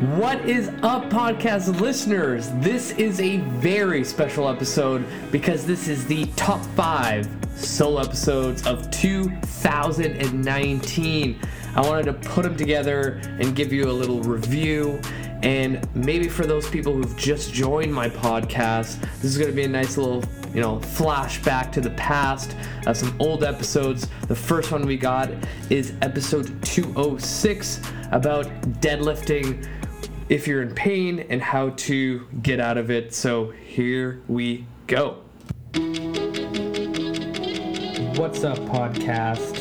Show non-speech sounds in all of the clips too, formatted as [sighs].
What is up, podcast listeners? This is a very special episode because this is the top five solo episodes of 2019. I wanted to put them together and give you a little review. And maybe for those people who've just joined my podcast, this is going to be a nice little, you know, flashback to the past of some old episodes. The first one we got is episode 206 about deadlifting if you're in pain and how to get out of it. So here we go. What's up, podcast?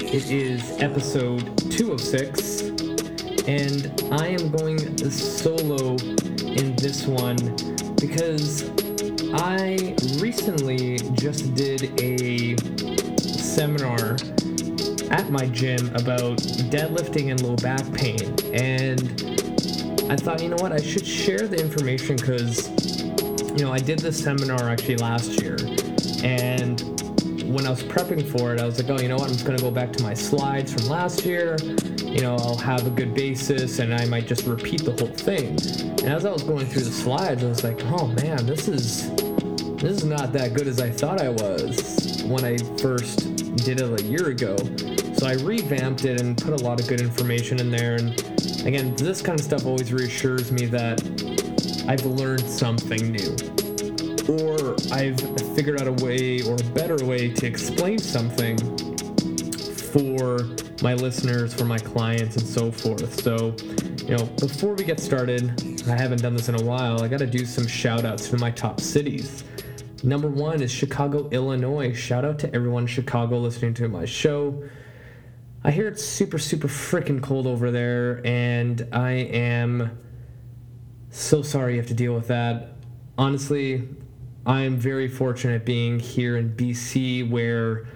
It is episode 206, and I am going solo in this one because I recently just did a seminar at my gym about deadlifting and low back pain. And I thought, you know what, I should share the information because, you know, I did this seminar actually last year. And when I was prepping for it, I was like, oh, you know what, I'm just going to go back to my slides from last year. You know, I'll have a good basis and I might just repeat the whole thing. And as I was going through the slides, I was like, oh man, this is this is not that good as I thought I was when I first did it a year ago. So I revamped it and put a lot of good information in there and Again, this kind of stuff always reassures me that I've learned something new. Or I've figured out a way or a better way to explain something for my listeners, for my clients, and so forth. So, you know, before we get started, I haven't done this in a while, I got to do some shout outs to my top cities. Number one is Chicago, Illinois. Shout out to everyone in Chicago listening to my show. I hear it's super, super freaking cold over there, and I am so sorry you have to deal with that. Honestly, I am very fortunate being here in BC where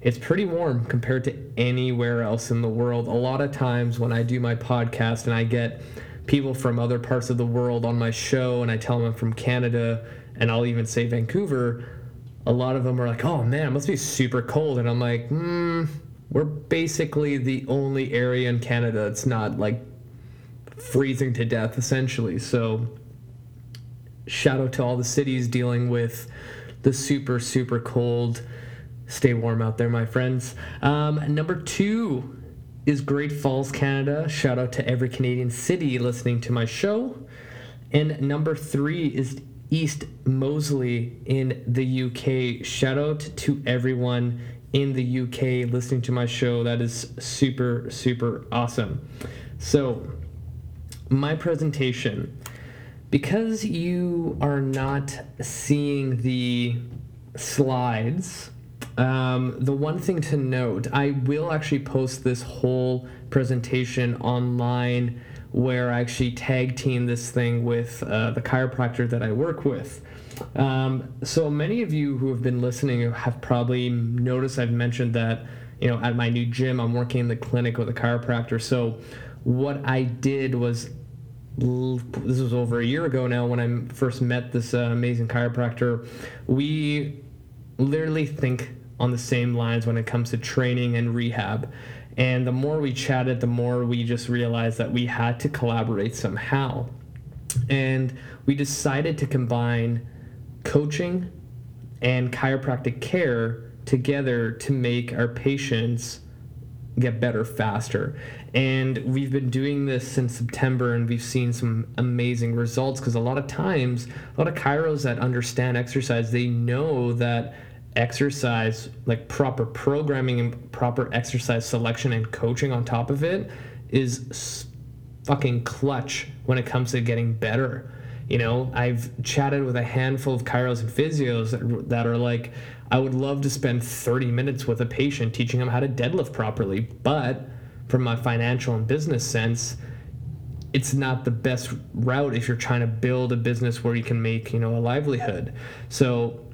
it's pretty warm compared to anywhere else in the world. A lot of times when I do my podcast and I get people from other parts of the world on my show and I tell them I'm from Canada and I'll even say Vancouver, a lot of them are like, oh man, it must be super cold. And I'm like, hmm we're basically the only area in Canada that's not like freezing to death essentially. So shout out to all the cities dealing with the super super cold. Stay warm out there, my friends. Um, number two is Great Falls, Canada. Shout out to every Canadian city listening to my show. And number three is East Molesey in the UK. Shout out to everyone in the UK listening to my show. That is super, super awesome. So, my presentation, because you are not seeing the slides, um, the one thing to note, I will actually post this whole presentation online where I actually tag team this thing with uh, the chiropractor that I work with. Um, so many of you who have been listening have probably noticed I've mentioned that you know at my new gym I'm working in the clinic with a chiropractor. So what I did was this was over a year ago now when I first met this uh, amazing chiropractor. We literally think on the same lines when it comes to training and rehab. And the more we chatted, the more we just realized that we had to collaborate somehow. And we decided to combine coaching and chiropractic care together to make our patients get better faster. And we've been doing this since September and we've seen some amazing results because a lot of times, a lot of chiros that understand exercise, they know that exercise, like proper programming and proper exercise selection and coaching on top of it, is fucking clutch when it comes to getting better. You know, I've chatted with a handful of chiros and physios that, are like, I would love to spend 30 minutes with a patient teaching them how to deadlift properly, but from a financial and business sense, it's not the best route if you're trying to build a business where you can make, you know, a livelihood. So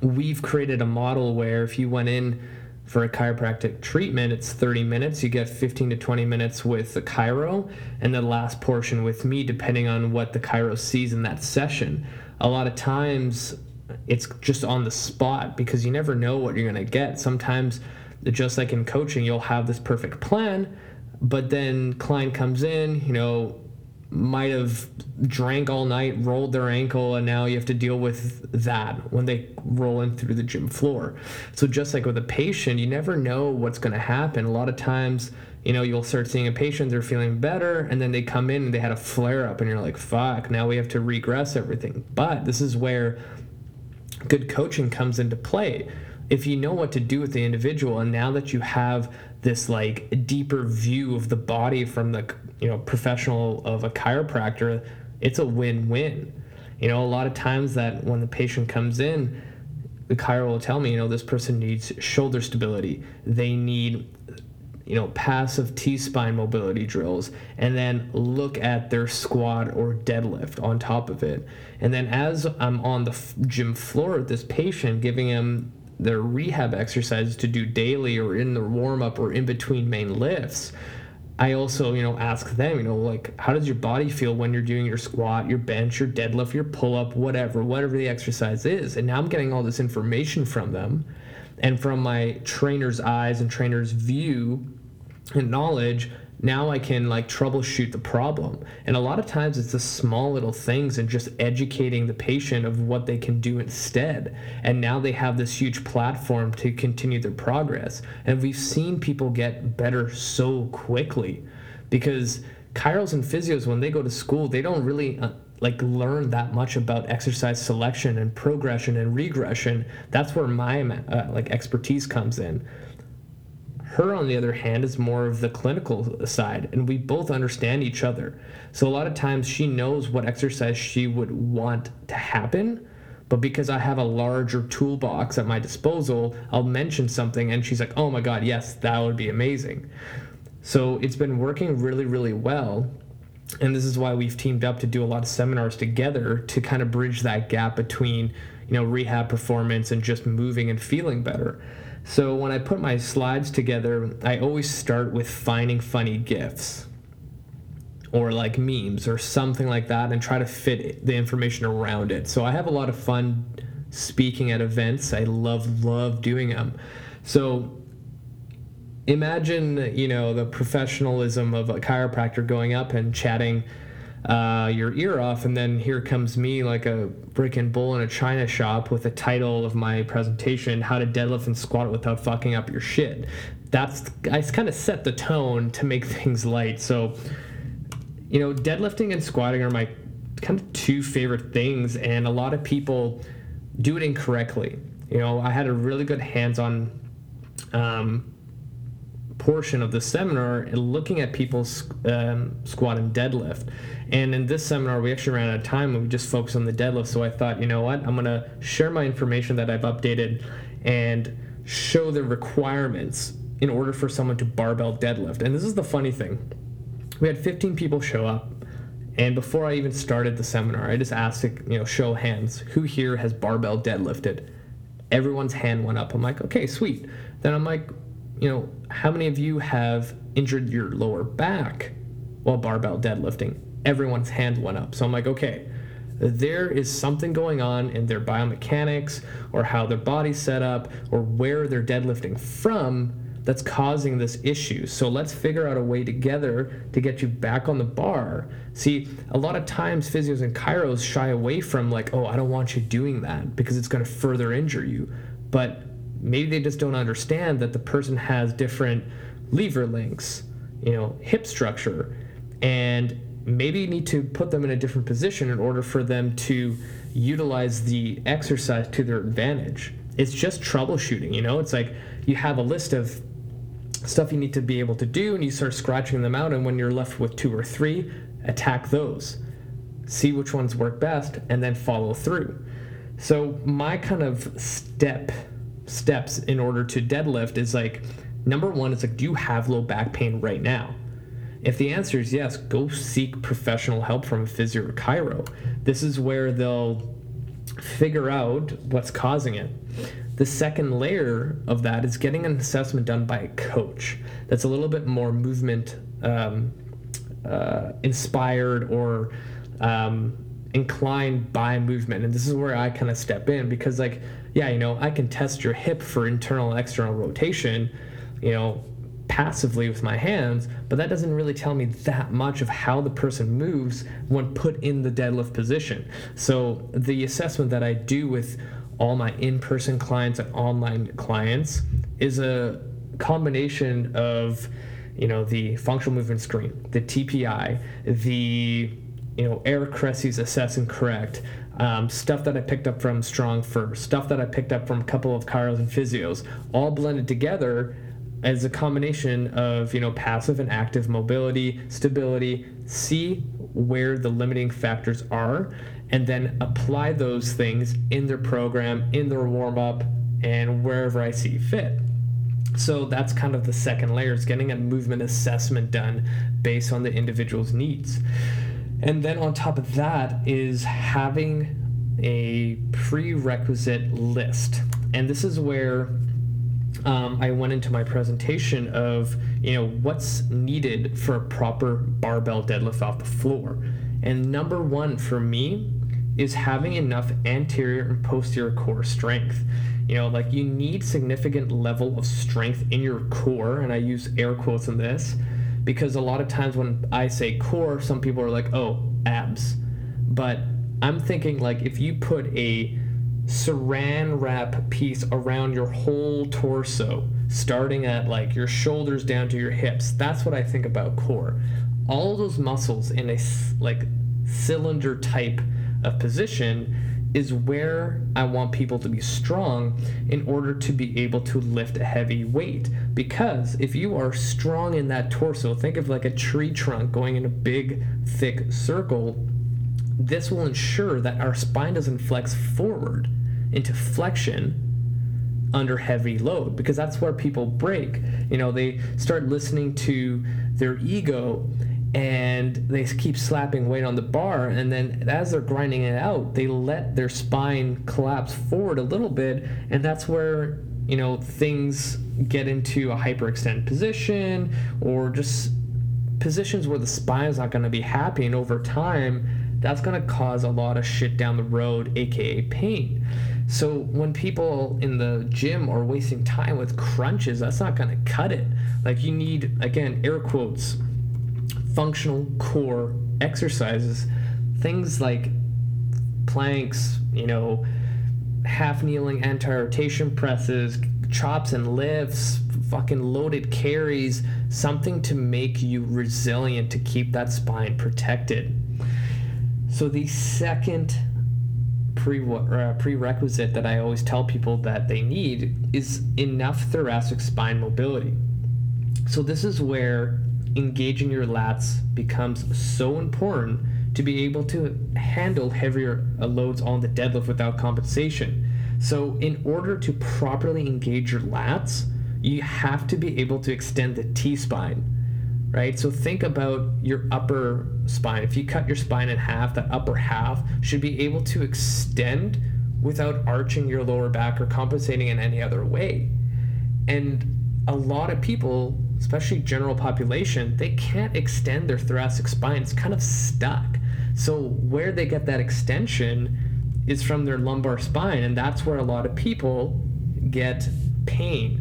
we've created a model where if you went in for a chiropractic treatment, it's 30 minutes. You get 15 to 20 minutes with the chiro, and the last portion with me, depending on what the chiro sees in that session. A lot of times, it's just on the spot because you never know what you're going to get. Sometimes, just like in coaching, you'll have this perfect plan, but then client comes in, you know, might have drank all night, rolled their ankle, and now you have to deal with that when they roll in through the gym floor. So just like with a patient, you never know what's going to happen. A lot of times, you know, you'll start seeing a patient, they're feeling better, and then they come in and they had a flare up, and you're like, fuck, now we have to regress everything. But this is where good coaching comes into play. If you know what to do with the individual, and now that you have this like deeper view of the body from the you know professional of a chiropractor, it's a win-win. You know, a lot of times that when the patient comes in, the chiro will tell me, you know, this person needs shoulder stability. They need you know, passive T spine mobility drills, and then look at their squat or deadlift on top of it. And then as I'm on the f- gym floor with this patient, giving him their rehab exercises to do daily or in the warm up or in between main lifts. I also, you know, ask them, you know, like, how does your body feel when you're doing your squat, your bench, your deadlift, your pull up, whatever, whatever the exercise is. And now I'm getting all this information from them. And from my trainer's eyes and trainer's view and knowledge, now I can like troubleshoot the problem. And a lot of times it's the small little things and just educating the patient of what they can do instead. And now they have this huge platform to continue their progress. And we've seen people get better so quickly because chiros and physios, when they go to school, they don't really. Uh, like learn that much about exercise selection and progression and regression that's where my uh, like expertise comes in her, on the other hand, is more of the clinical side, and we both understand each other. So a lot of times she knows what exercise she would want to happen, but because I have a larger toolbox at my disposal, I'll mention something and she's like, oh my God, yes, that would be amazing. So it's been working really, really well. And this is why we've teamed up to do a lot of seminars together to kind of bridge that gap between, you know, rehab performance and just moving and feeling better. So when I put my slides together, I always start with finding funny GIFs or like memes or something like that and try to fit the information around it. So I have a lot of fun speaking at events. I love, love doing them. So imagine, you know, the professionalism of a chiropractor going up and chatting uh, your ear off, and then here comes me like a freaking bull in a china shop with the title of my presentation: "How to Deadlift and Squat Without Fucking Up Your Shit." That's I kind of set the tone to make [laughs] things light. So, you know, deadlifting and squatting are my kind of two favorite things, and a lot of people do it incorrectly. You know, I had a really good hands-on um, portion of the seminar looking at people's um, squat and deadlift. And in this seminar, we actually ran out of time and we just focused on the deadlift. So I thought, you know what, I'm going to share my information that I've updated and show the requirements in order for someone to barbell deadlift. And this is the funny thing we had 15 people show up. And before I even started the seminar, I just asked, you know, show hands. Who here has barbell deadlifted? Everyone's hand went up. I'm like, okay, sweet. Then I'm like, you know, how many of you have injured your lower back while barbell deadlifting? Everyone's hand went up. So I'm like, okay, there is something going on in their biomechanics or how their body's set up or where they're deadlifting from that's causing this issue. So let's figure out a way together to get you back on the bar. See, a lot of times physios and chiros shy away from like, oh, I don't want you doing that because it's going to further injure you. But maybe they just don't understand that the person has different lever lengths, you know, hip structure, and maybe you need to put them in a different position in order for them to utilize the exercise to their advantage. It's just troubleshooting, you know? It's like you have a list of stuff you need to be able to do and you start scratching them out and when you're left with two or three, attack those. See which ones work best and then follow through. So my kind of step steps in order to deadlift is like number one is like do you have low back pain right now? If the answer is yes go seek professional help from a physio or chiro this is where they'll figure out what's causing it. The second layer of that is getting an assessment done by a coach that's a little bit more movement um, uh, inspired or um, inclined by movement. And this is where i kind of step in because like yeah, you know, I can test your hip for internal and external rotation, you know, passively with my hands, but that doesn't really tell me that much of how the person moves when put in the deadlift position. So the assessment that I do with all my in-person clients and online clients is a combination of you know the functional movement screen, the TPI, the you know Eric Cressey's assess and correct, um, stuff that I picked up from Strong First, stuff that I picked up from a couple of chiros and physios, all blended together as a combination of you know passive and active mobility, stability. See where the limiting factors are, and then apply those things in their program, in their warm up, and wherever I see fit. So that's kind of the second layer is getting a movement assessment done based on the individual's needs. And then on top of that is having a prerequisite list. And this is where um, I went into my presentation of, you know, what's needed for a proper barbell deadlift off the floor. And number one for me is having enough anterior and posterior core strength. You know, like you need significant level of strength in your core, and I use air quotes in this because a lot of times when I say core, some people are like, "Oh, abs," but I'm thinking like if you put a saran wrap piece around your whole torso, starting at like your shoulders down to your hips, that's what I think about core. All those muscles in a like cylinder type of position is where I want people to be strong in order to be able to lift a heavy weight. Because if you are strong in that torso, think of like a tree trunk going in a big, thick circle, this will ensure that our spine doesn't flex forward into flexion under heavy load because that's where people break. You know, they start listening to their ego and they keep slapping weight on the bar and then as they're grinding it out they let their spine collapse forward a little bit and that's where you know things get into a hyperextend position or just positions where the spine is not going to be happy and over time that's going to cause a lot of shit down the road aka pain. So when people in the gym are wasting time with crunches that's not going to cut it. Like you need again air quotes functional core exercises, things like planks, you know, half kneeling anti rotation presses, chops and lifts, fucking loaded carries, something to make you resilient to keep that spine protected. So, the second uh, prerequisite that I always tell people that they need is enough thoracic spine mobility. So, this is where engaging your lats becomes so important to be able to handle heavier uh, loads on the deadlift without compensation. So, in order to properly engage your lats, you have to be able to extend the T spine, right? So, think about your upper spine. If you cut your spine in half, that upper half should be able to extend without arching your lower back or compensating in any other way. And a lot of people especially general population, they can't extend their thoracic spine. It's kind of stuck. So where they get that extension is from their lumbar spine, and that's where a lot of people get pain.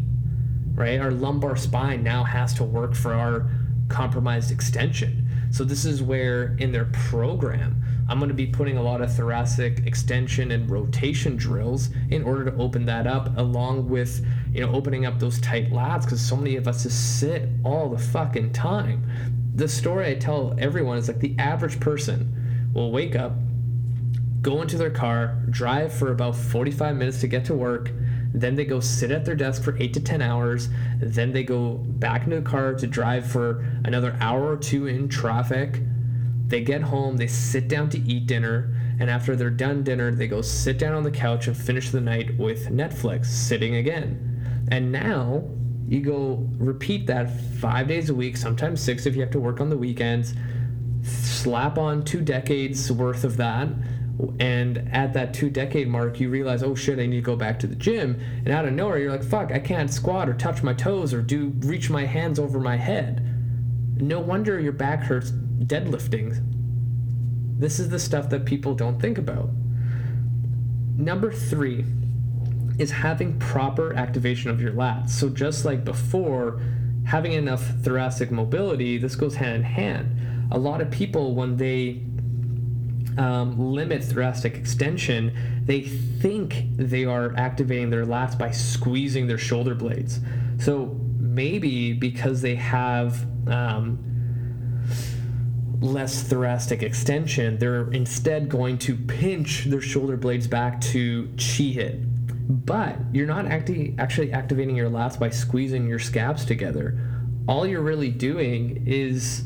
Right? Our lumbar spine now has to work for our compromised extension. So this is where in their program I'm going to be putting a lot of thoracic extension and rotation drills in order to open that up, along with you know opening up those tight lats because so many of us just sit all the fucking time. The story I tell everyone is like the average person will wake up, go into their car, drive for about 45 minutes to get to work. Then they go sit at their desk for eight to 10 hours. Then they go back into the car to drive for another hour or two in traffic they get home, they sit down to eat dinner, and after they're done dinner, they go sit down on the couch and finish the night with Netflix, sitting again. And now you go repeat that five days a week, sometimes six if you have to work on the weekends, slap on two decades worth of that. And at that two decade mark, you realize, oh shit, I need to go back to the gym. And out of nowhere, you're like, fuck, I can't squat or touch my toes or do reach my hands over my head. No wonder your back hurts deadlifting. This is the stuff that people don't think about. Number three is having proper activation of your lats. So, just like before, having enough thoracic mobility, this goes hand in hand. A lot of people, when they um, limit thoracic extension, they think they are activating their lats by squeezing their shoulder blades. So maybe because they have um, less thoracic extension, they're instead going to pinch their shoulder blades back to chi hit. But you're not acti- actually activating your lats by squeezing your scaps together. All you're really doing is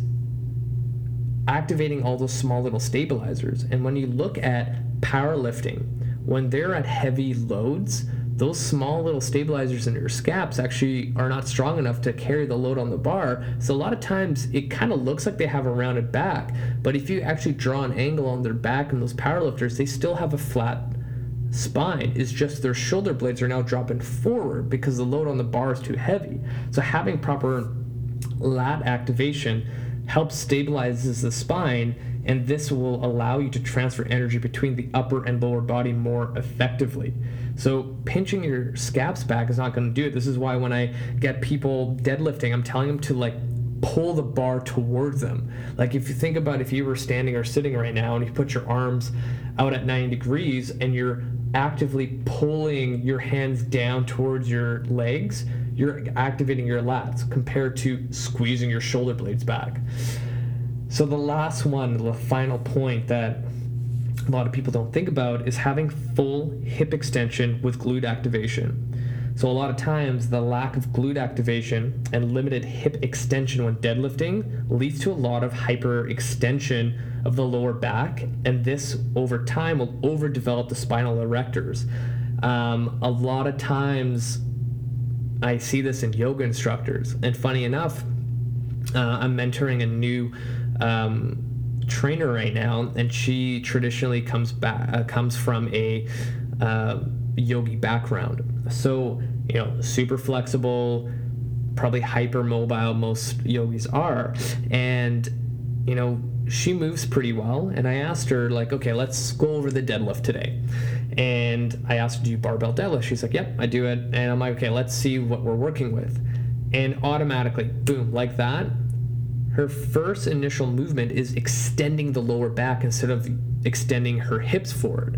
activating all those small little stabilizers. And when you look at powerlifting, when they're at heavy loads, those small little stabilizers in your scaps actually are not strong enough to carry the load on the bar. So a lot of times it kind of looks like they have a rounded back, but if you actually draw an angle on their back and those powerlifters, they still have a flat spine. It's just their shoulder blades are now dropping forward because the load on the bar is too heavy. So having proper lat activation helps stabilizes the spine and this will allow you to transfer energy between the upper and lower body more effectively. So pinching your scaps back is not going to do it. This is why when I get people deadlifting, I'm telling them to like pull the bar towards them. Like if you think about if you were standing or sitting right now and you put your arms out at 90 degrees and you're actively pulling your hands down towards your legs, you're activating your lats compared to squeezing your shoulder blades back. So the last one, the final point that a lot of people don't think about is having full hip extension with glute activation. So a lot of times the lack of glute activation and limited hip extension when deadlifting leads to a lot of hyperextension of the lower back, and this over time will overdevelop the spinal erectors. Um, a lot of times I see this in yoga instructors, and funny enough, uh, I'm mentoring a new um, trainer right now, and she traditionally comes back uh, comes from a uh, yogi background. So you know, super flexible, probably hyper mobile. Most yogis are, and you know she moves pretty well. And I asked her like, okay, let's go over the deadlift today. And I asked do you barbell deadlift? She's like, yep, I do it. And I'm like, okay, let's see what we're working with. And automatically, boom, like that, her first initial movement is extending the lower back instead of extending her hips forward.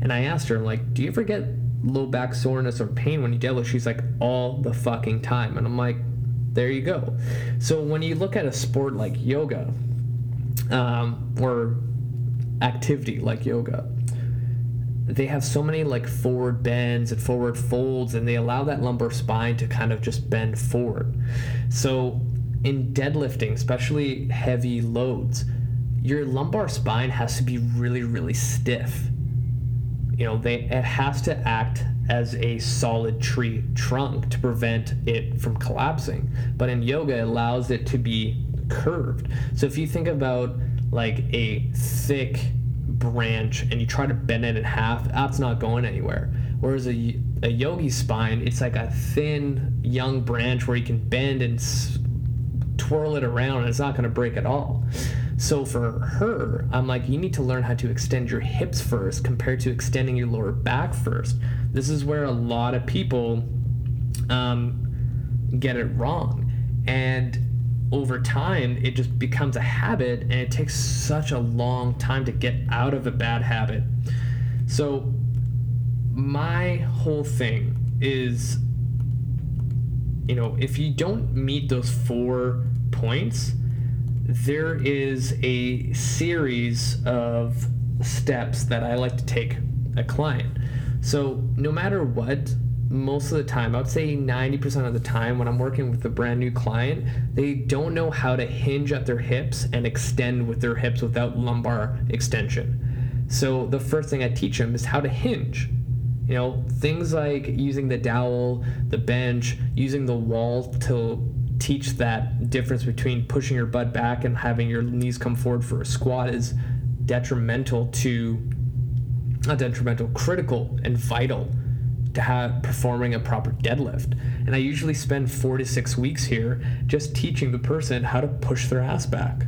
And I asked her, I'm like, do you ever get low back soreness or pain when you deadlift? She's like, all the fucking time. And I'm like, there you go. So when you look at a sport like yoga, um, or activity like yoga, they have so many like forward bends and forward folds, and they allow that lumbar spine to kind of just bend forward. So in deadlifting, especially heavy loads, your lumbar spine has to be really, really stiff. You know, they it has to act as a solid tree trunk to prevent it from collapsing. But in yoga, it allows it to be curved. So if you think about like a thick branch and you try to bend it in half, that's not going anywhere. Whereas a, a yogi spine, it's like a thin young branch where you can bend and twirl it around and it's not going to break at all. So for her, I'm like, you need to learn how to extend your hips first compared to extending your lower back first. This is where a lot of people um, get it wrong. And over time, it just becomes a habit and it takes such a long time to get out of a bad habit. So, my whole thing is you know, if you don't meet those four points, there is a series of steps that I like to take a client. So, no matter what, most of the time, I would say 90% of the time when I'm working with a brand new client, they don't know how to hinge at their hips and extend with their hips without lumbar extension. So, the first thing I teach them is how to hinge. You know, things like using the dowel, the bench, using the wall to teach that difference between pushing your butt back and having your knees come forward for a squat is detrimental to not detrimental, critical and vital to have performing a proper deadlift. And I usually spend four to six weeks here just teaching the person how to push their ass back.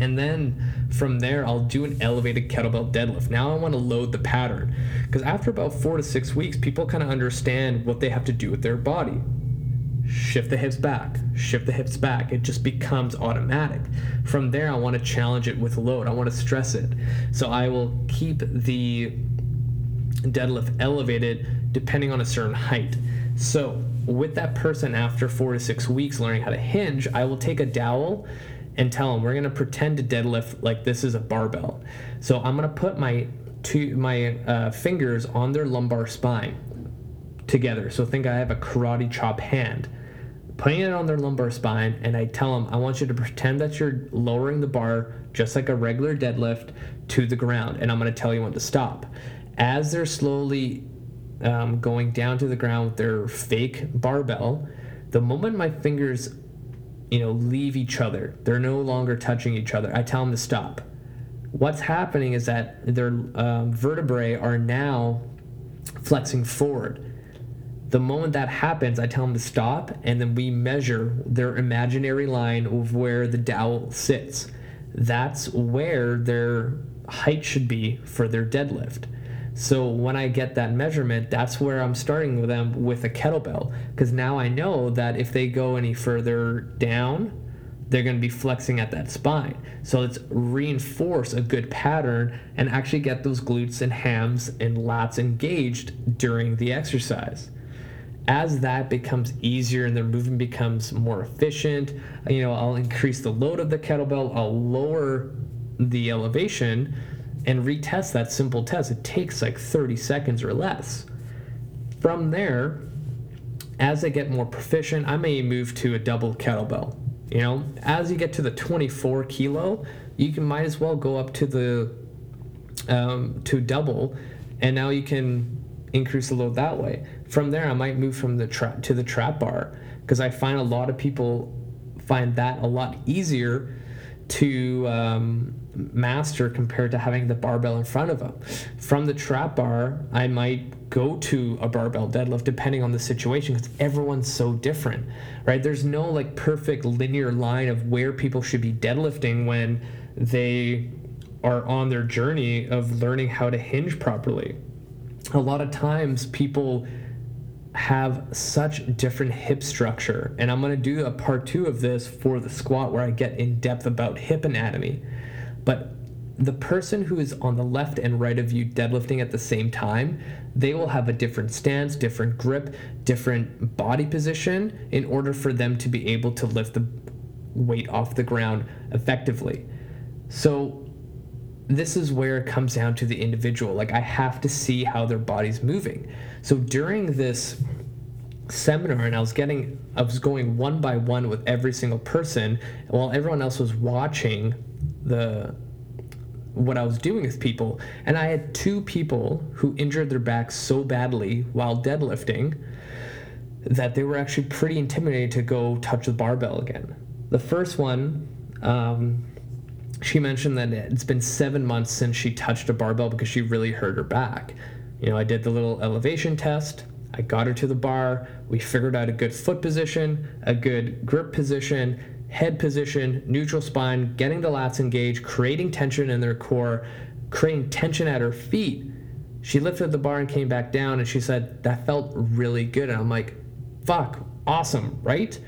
And then from there, I'll do an elevated kettlebell deadlift. Now I want to load the pattern because after about four to six weeks, people kind of understand what they have to do with their body. shift the hips back, shift the hips back. It just becomes automatic. From there, I want to challenge it with load. I want to stress it. So I will keep the deadlift elevated depending on a certain height. So with that person after four to six weeks learning how to hinge, I will take a dowel and tell them we're going to pretend to deadlift like this is a barbell. So I'm going to put my two my uh, fingers on their lumbar spine together. So think I have a karate chop hand, putting it on their lumbar spine, and I tell them I want you to pretend that you're lowering the bar just like a regular deadlift to the ground, and I'm going to tell you when to stop. As they're slowly um, going down to the ground with their fake barbell, the moment my fingers, you know, leave each other, they're no longer touching each other. I tell them to stop. What's happening is that their um, vertebrae are now flexing forward. The moment that happens, I tell them to stop, and then we measure their imaginary line of where the dowel sits. That's where their height should be for their deadlift. So when I get that measurement, that's where I'm starting them with a kettlebell. Because now I know that if they go any further down, they're going to be flexing at that spine. So let's reinforce a good pattern and actually get those glutes and hams and lats engaged during the exercise. As that becomes easier and their movement becomes more efficient, you know, I'll increase the load of the kettlebell, I'll lower the elevation and retest that simple test. It takes like 30 seconds or less. From there, as I get more proficient, I may move to a double kettlebell. You know, as you get to the 24 kilo, you can might as well go up to the um, to double, and now you can increase the load that way. From there, I might move from the trap to the trap bar because I find a lot of people find that a lot easier to um, master compared to having the barbell in front of them. From the trap bar, I might go to a barbell deadlift depending on the situation because everyone's so different, right? There's no like perfect linear line of where people should be deadlifting when they are on their journey of learning how to hinge properly. A lot of times people have such different hip structure. And I'm going to do a part two of this for the squat where I get in depth about hip anatomy. But the person who is on the left and right of you deadlifting at the same time, they will have a different stance, different grip, different body position in order for them to be able to lift the weight off the ground effectively. So this is where it comes down to the individual. Like I have to see how their body's moving. So during this seminar and I was getting I was going one by one with every single person while everyone else was watching the what I was doing with people and I had two people who injured their backs so badly while deadlifting that they were actually pretty intimidated to go touch the barbell again. The first one um, she mentioned that it's been seven months since she touched a barbell because she really hurt her back. You know, I did the little elevation test. I got her to the bar. We figured out a good foot position, a good grip position, head position, neutral spine, getting the lats engaged, creating tension in their core, creating tension at her feet. She lifted the bar and came back down and she said, That felt really good. And I'm like, Fuck, awesome, right?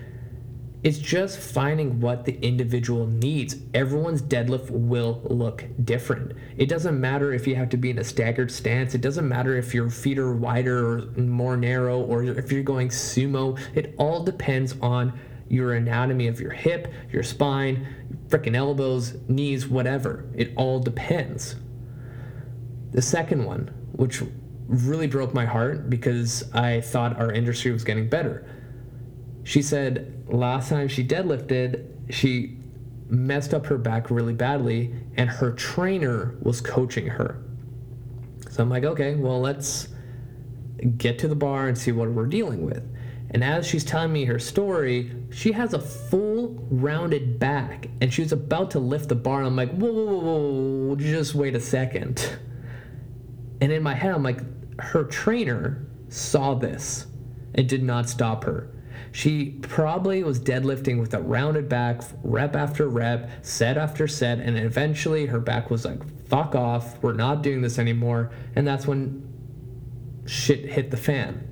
It's just finding what the individual needs. Everyone's deadlift will look different. It doesn't matter if you have to be in a staggered stance. It doesn't matter if your feet are wider or more narrow or if you're going sumo. It all depends on your anatomy of your hip, your spine, freaking elbows, knees, whatever. It all depends. The second one, which really broke my heart because I thought our industry was getting better she said last time she deadlifted, she messed up her back really badly, and her trainer was coaching her. So I'm like, okay, well, let's get to the bar and see what we're dealing with. And as she's telling me her story, she has a full rounded back and she's about to lift the bar. And I'm like, whoa, whoa, whoa, whoa, just wait a second. And in my head, I'm like, her trainer saw this and did not stop her. She probably was deadlifting with a rounded back, rep after rep, set after set, and eventually her back was like, fuck off, we're not doing this anymore. And that's when shit hit the fan.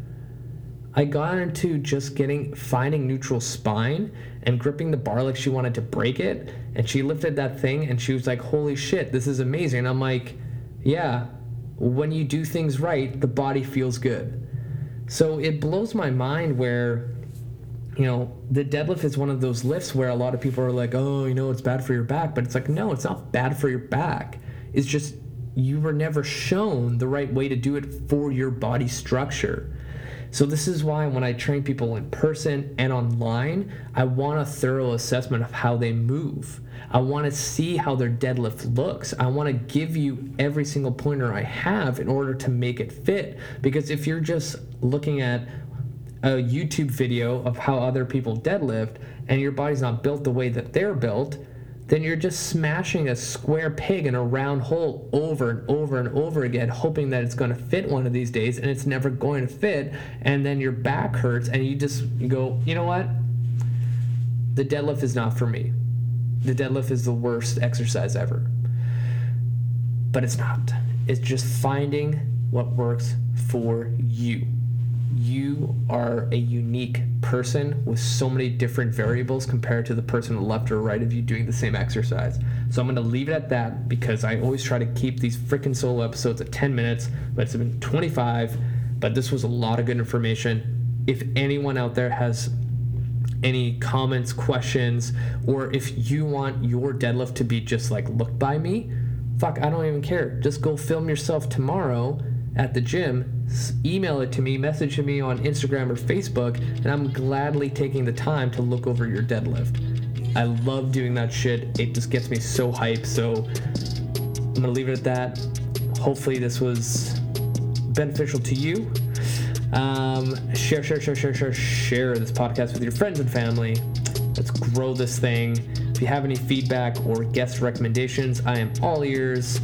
I got into just getting finding neutral spine and gripping the bar like she wanted to break it. And she lifted that thing and she was like, Holy shit, this is amazing. And I'm like, Yeah, when you do things right, the body feels good. So it blows my mind where, you know, the deadlift is one of those lifts where a lot of people are like, oh, you know, it's bad for your back. But it's like, no, it's not bad for your back. It's just you were never shown the right way to do it for your body structure. So this is why when I train people in person and online, I want a thorough assessment of how they move. I want to see how their deadlift looks. I want to give you every single pointer I have in order to make it fit because if you're just looking at a YouTube video of how other people deadlift and your body's not built the way that they're built, then you're just smashing a square peg in a round hole over and over and over again, hoping that it's going to fit one of these days, and it's never going to fit. And then your back hurts, and you just you go, you know what? The deadlift is not for me. The deadlift is the worst exercise ever. But it's not. It's just finding what works for you you are a unique person with so many different variables compared to the person left or right of you doing the same exercise. So I'm going to leave it at that because I always try to keep these freaking solo episodes at 10 minutes, but it's been 25. But this was a lot of good information. If anyone out there has any comments, questions, or if you want your deadlift to be just like looked by me, fuck, I don't even care. Just go film yourself tomorrow at the gym, email it to me, message me on Instagram or Facebook, and I'm gladly taking the time to look over your deadlift. I love doing that shit. It just gets me so hyped. So I'm gonna leave it at that. Hopefully, this was beneficial to you. Um, share, share, share, share, share, share this podcast with your friends and family. Let's grow this thing. If you have any feedback or guest recommendations, I am all ears.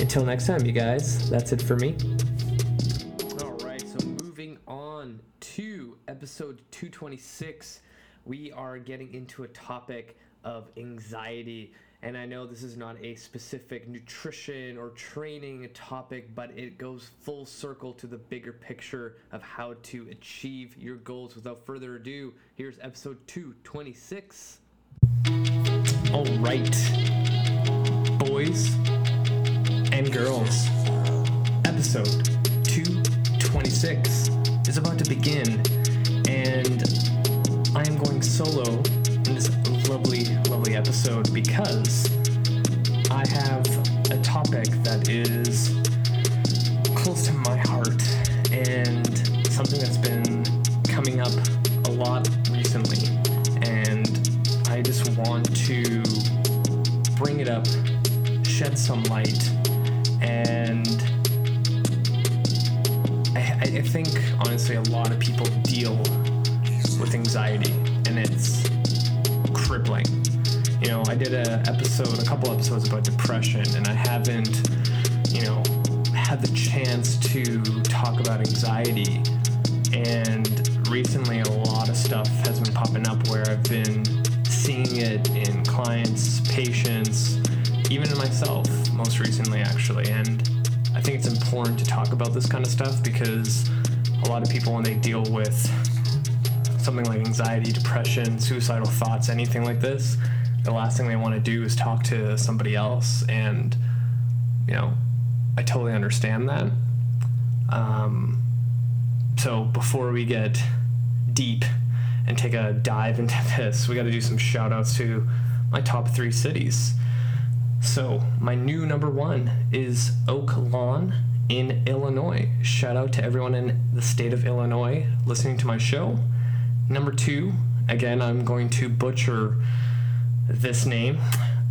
Until next time, you guys, that's it for me. Episode 226, we are getting into a topic of anxiety. And I know this is not a specific nutrition or training topic, but it goes full circle to the bigger picture of how to achieve your goals. Without further ado, here's episode 226. All right, boys and girls, episode 226 is about to begin episode because I have a topic that is close to my heart and something that's been coming up a lot recently. And I just want to bring it up, shed some light, and I, I think honestly a lot of people deal with anxiety, and it's crippling. You know, I did a episode, a couple episodes about depression, and I haven't, you know, had the chance to talk about anxiety. And recently, a lot of stuff has been popping up where I've been seeing it in clients, patients, even in myself, most recently, actually. And I think it's important to talk about this kind of stuff because a lot of people, when they deal with something like anxiety, depression, suicidal thoughts, anything like this, the last thing they want to do is talk to somebody else. And, you know, I totally understand that. Um, so before we get deep and take a dive into [laughs] this, we got to do some shout outs to my top three cities. So, my new number one is Oak Lawn in Illinois. Shout out to everyone in the state of Illinois listening to my show. Number two, again, I'm going to butcher this name.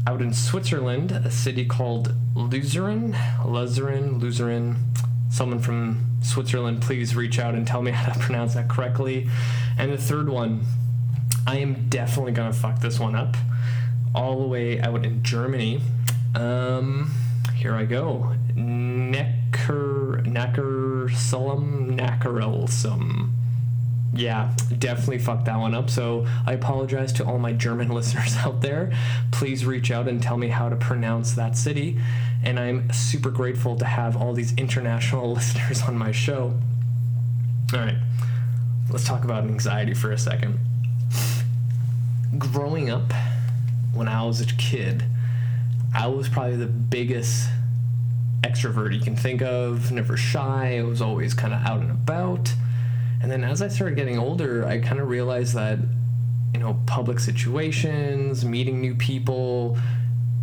Out in Switzerland, a city called Luzern, Luzern, Luzern. Someone from Switzerland, please reach out and tell me [laughs] how to pronounce that correctly. And the third one, I am definitely gonna fuck this one up. All the way out in Germany. Um, here I go. Necker, Neckarsulm, Neckarelsum yeah, definitely fucked that one up. So I apologize to all my German [laughs] listeners out there. Please reach out and tell me how to pronounce that city. And I'm super grateful to have all these international [laughs] listeners on my show. All right. let's talk about anxiety for a second. Growing up, when I was a kid, I was probably the biggest extrovert you can think of, never shy. I was always kind of out and about. And then as I started getting older, I kind of realized that, you know, public situations, meeting new people,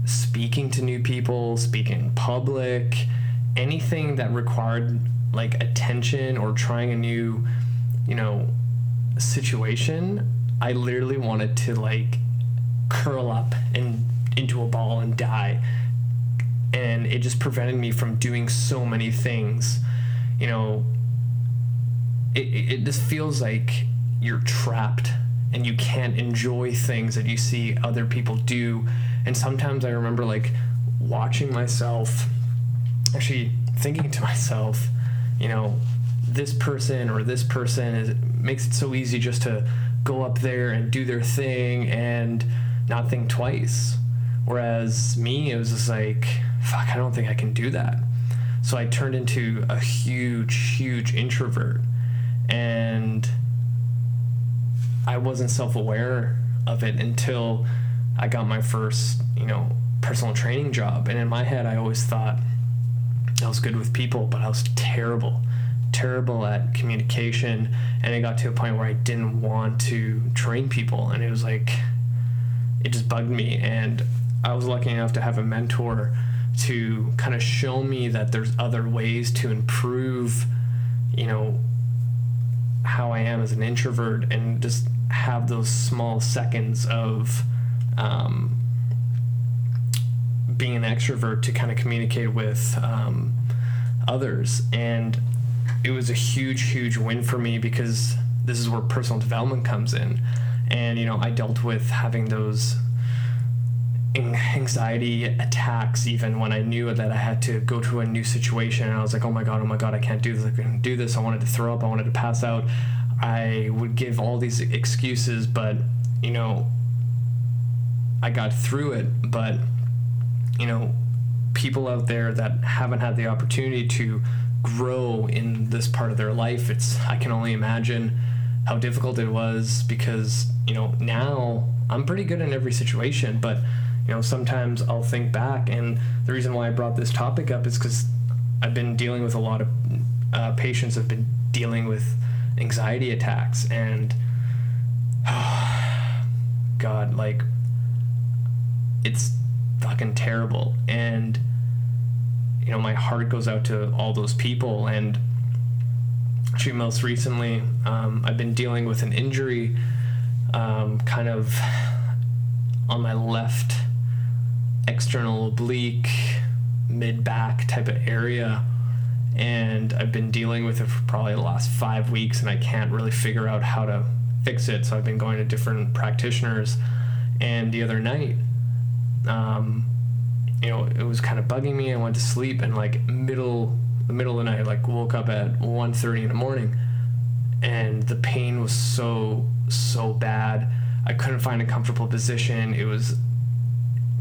speaking to new people, speaking in public, anything that required like attention or trying a new, you know, situation, I literally wanted to like curl up and into a ball and die. And it just prevented me from doing so many things. You know, it, it just feels like you're trapped and you can't enjoy things that you see other people do. And sometimes I remember like watching myself, actually thinking to myself, you know, this person or this person is makes it so easy just to go up there and do their thing and not think twice. Whereas me, it was just like, fuck, I don't think I can do that. So I turned into a huge, huge introvert. And I wasn't self aware of it until I got my first, you know, personal training job. And in my head, I always thought I was good with people, but I was terrible, terrible at communication. And it got to a point where I didn't want to train people. And it was like, it just bugged me. And I was lucky enough to have a mentor to kind of show me that there's other ways to improve, you know, how I am as an introvert and just have those small seconds of um, being an extrovert to kind of communicate with um, others. And it was a huge, huge win for me because this is where personal development comes in. And, you know, I dealt with having those anxiety attacks even when I knew that I had to go to a new situation and I was like, oh my god, oh my god, I can't do this, I can't do this. I wanted to throw up, I wanted to pass out. I would give all these excuses, but you know, I got through it. But you know, people out there that haven't had the opportunity to grow in this part of their life, it's I can only imagine how difficult it was because you know now I'm pretty good in every situation, but you know sometimes I'll think back, and the reason why I brought this topic up is because I've been dealing with a lot of uh, patients have been dealing with anxiety attacks, and oh, [sighs] God, like it's fucking terrible, and you know my heart goes out to all those people, and actually most recently um, I've been dealing with an injury, um, kind of on my left external oblique, mid back type of area. And I've been dealing with it for probably the last five weeks, and I can't really figure out how to fix it. So I've been going to different practitioners. And the other night, um, you know, it was kind of bugging me. I went to sleep, and like middle the middle of the night, like woke up at 1.30 in the morning, and the pain was so so bad. I couldn't find a comfortable position. It was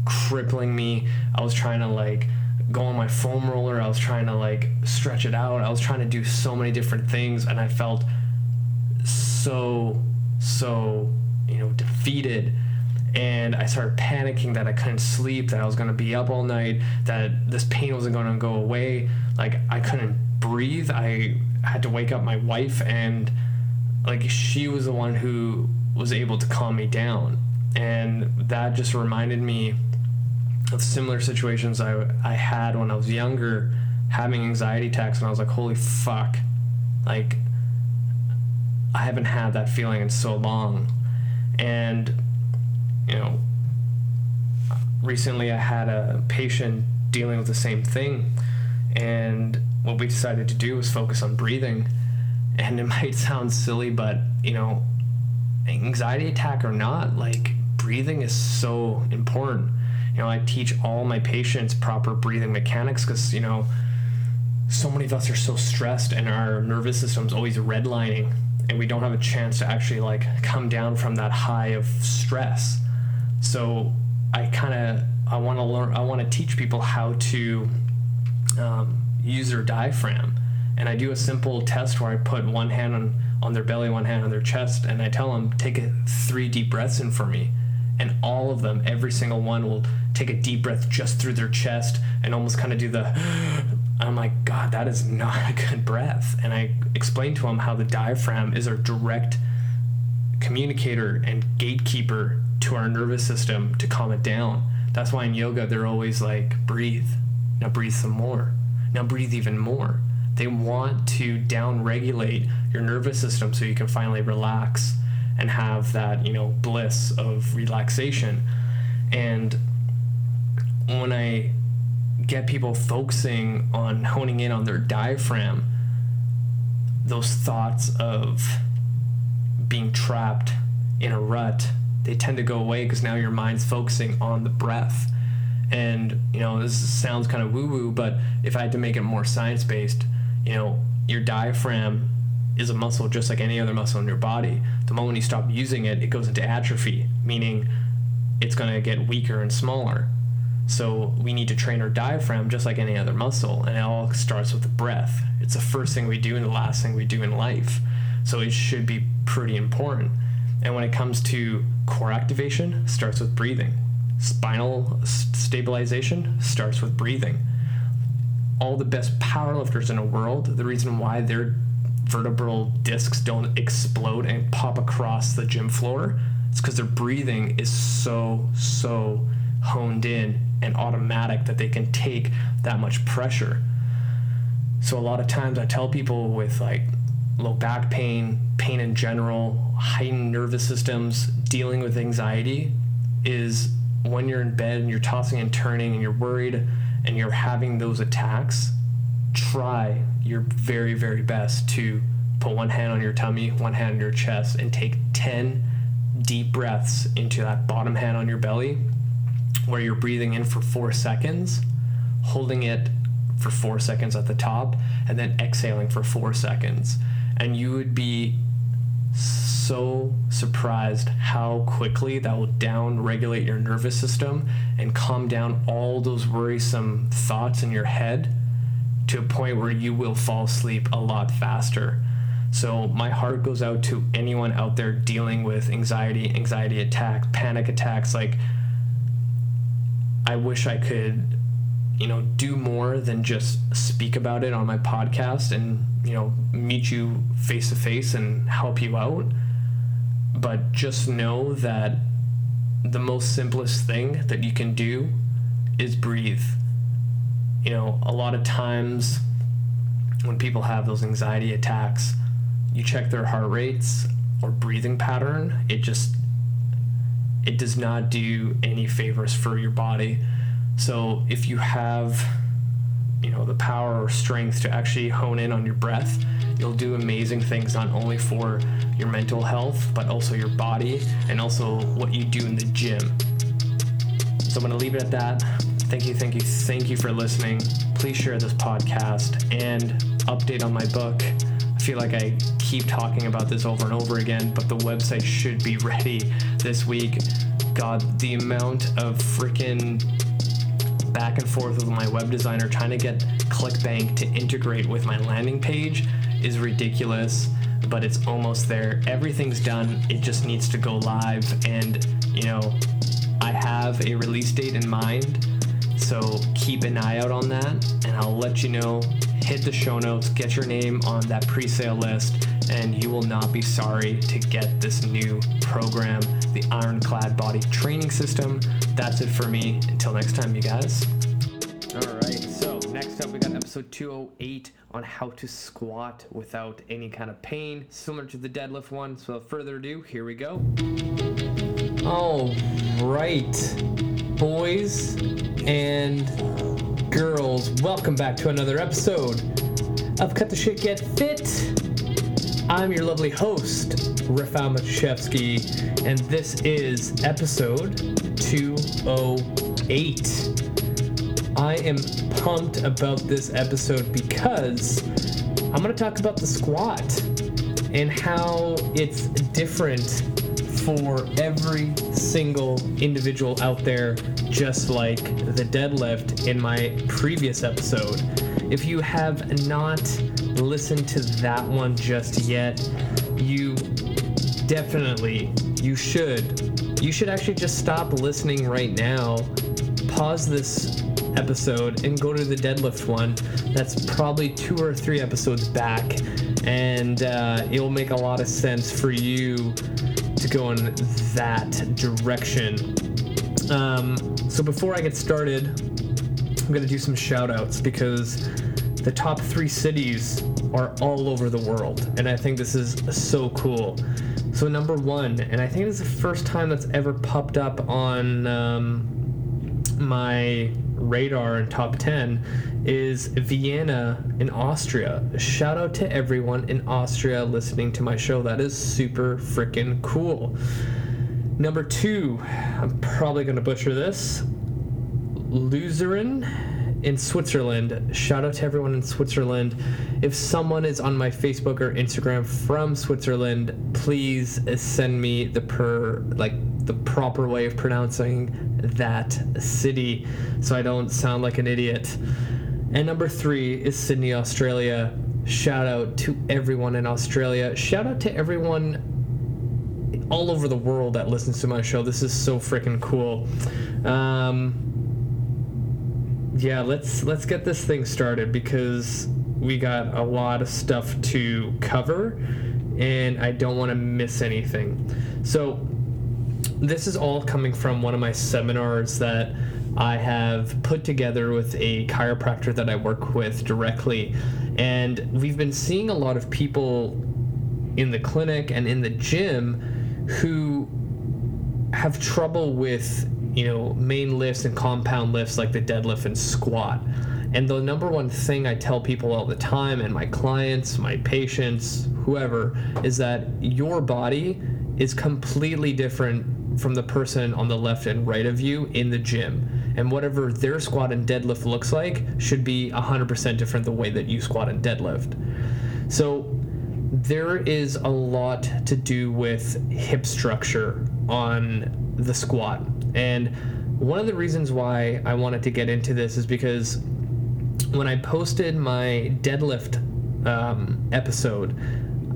crippling me. I was trying to like go on my foam roller. I was trying to like stretch it out. I was trying to do so many different things and I felt so so, you know, defeated and I started panicking that I couldn't sleep, that I was going to be up all night, that this pain wasn't going to go away. Like I couldn't breathe. I had to wake up my wife and like she was the one who was able to calm me down. And that just reminded me of similar situations I, I had when I was younger, having anxiety attacks, and I was like, holy fuck, like, I haven't had that feeling in so long. And, you know, recently I had a patient dealing with the same thing, and what we decided to do was focus on breathing. And it [laughs] might sound silly, but, you know, anxiety attack or not, like, breathing is so important you know, I teach all my patients proper breathing mechanics because, you know, so many of us are so stressed and our nervous system's always redlining and we don't have a chance to actually like come down from that high of stress. So I kind of I want to learn I want to teach people how to um, use their diaphragm and I do a simple test where I put one hand on on their belly, one hand on their chest, and I tell them, take a three deep breaths in for me. And all of them, every single one will take a deep breath just through their chest and almost kind of do the. [gasps] I'm like, God, that is not a good breath. And I explain to them how the diaphragm is our direct communicator and gatekeeper to our nervous system to calm it down. That's why in yoga, they're always like, breathe. Now breathe some more. Now breathe even more. They want to down regulate your nervous system so you can finally relax and have that, you know, bliss of relaxation. And when I get people focusing on honing in on their diaphragm, those thoughts of being trapped in a rut, they tend to go away because now your mind's focusing on the breath. And, you know, this sounds kind of woo woo, but if I had to make it more science based, you know, your diaphragm is a muscle just like any other muscle in your body. The moment you stop using it, it goes into atrophy, meaning it's going to get weaker and smaller. So we need to train our diaphragm just like any other muscle, and it all starts with the breath. It's the first thing we do and the last thing we do in life. So it should be pretty important. And when it comes to core activation, starts with breathing. Spinal stabilization starts with breathing all the best powerlifters in the world, the reason why their vertebral discs don't explode and pop across the gym floor It's because their breathing is so, so honed in and automatic that they can take that much pressure. So, a lot of times I tell people with like low back pain, pain in general, heightened nervous systems, dealing with anxiety is when you're in bed and you're tossing and turning and you're worried and you're having those attacks, try your very, very best to put one hand on your tummy, one hand on your chest, and take 10 deep breaths into that bottom hand on your belly, where you're breathing in for four seconds, holding it for four seconds at the top, and then exhaling for four seconds. And you would be so surprised how quickly that will down regulate your nervous system and calm down all those worrisome thoughts in your head to a point where you will fall asleep a lot faster. So, my heart goes out to anyone out there dealing with anxiety, anxiety attacks, panic attacks. Like, I wish I could you know, do more than just speak about it on my podcast and, you know, meet you face to face and help you out. But just know that the most simplest thing that you can do is breathe. You know, a lot of times when people have those anxiety attacks, you check their heart rates or breathing pattern, it just it does not do any favors for your body. So if you have you know the power or strength to actually hone in on your breath you'll do amazing things not only for your mental health but also your body and also what you do in the gym so i'm going to leave it at that thank you thank you thank you for listening please share this podcast and update on my book i feel like i keep talking about this over and over again but the website should be [laughs] ready this week god the amount of freaking back and forth with my web designer trying to get ClickBank to integrate with my landing page is ridiculous, but it's almost there. Everything's done. It just needs to go live. And, you know, I have a release date in mind. So keep an eye out on that, and I'll let you know. Hit the show notes, get your name on that pre sale list, and you will not be sorry to get this new program, the Ironclad Body Training System. That's it for me. Until next time, you guys. All right, so next up, we got episode 208 on how to squat without any kind of pain, similar to the deadlift one. So, without further ado, here we go. All right, boys and girls, welcome back to another episode of Cut the Shit Get Fit. I'm your lovely host, Rafał Matuszewski, and this is episode 208. I am pumped about this episode because I'm going to talk about the squat and how it's different for every single individual out there, just like the deadlift in my previous episode. If you have not listened to that one just yet, you definitely you should you should actually just stop listening right now. Pause this episode and go to the deadlift one. That's probably two or three episodes back, and uh, it will make a lot of sense for you to go in that direction. Um, so before I get started, I'm gonna do some shout outs because the top three cities are all over the world, and I think this is so cool. So number one, and I think this is the first time that's ever popped up on um, my radar and top 10 is Vienna in Austria. Shout out to everyone in Austria listening to my show. That is super freaking cool. Number two, I'm probably going to butcher this. Luzern in Switzerland. Shout out to everyone in Switzerland. If someone is on my Facebook or Instagram from Switzerland, please send me the per like the proper way of pronouncing that city so I don't sound like an idiot. And number 3 is Sydney, Australia. Shout out to everyone in Australia. Shout out to everyone all over the world that listens to my show. This is so freaking cool. Um, yeah, let's let's get this thing started because we got a lot of stuff to cover and I don't want to miss anything. So this is all coming from one of my seminars that I have put together with a chiropractor that I work with directly. And we've been seeing a lot of people in the clinic and in the gym who have trouble with you know, main lifts and compound lifts like the deadlift and squat. And the number one thing I tell people all the time, and my clients, my patients, whoever, is that your body is completely different from the person on the left and right of you in the gym. And whatever their squat and deadlift looks like should be 100% different the way that you squat and deadlift. So there is a lot to do with hip structure on the squat and one of the reasons why I wanted to get into this is because when I posted my deadlift um, episode,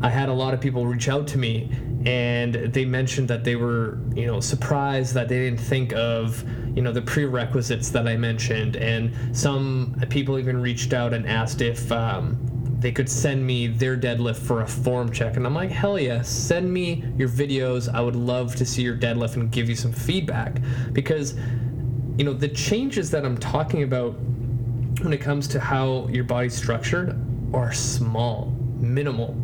I had a lot of people reach out to me and they mentioned that they were, you know, surprised that they didn't think of, you know, the prerequisites that I mentioned. And some people even reached out and asked if um, they could send me their deadlift for a form check. And I'm like, hell yeah, send me your videos. I would love to see your deadlift and give you some feedback. Because, you know, the changes that I'm talking about when it comes to how your body's structured are small, minimal,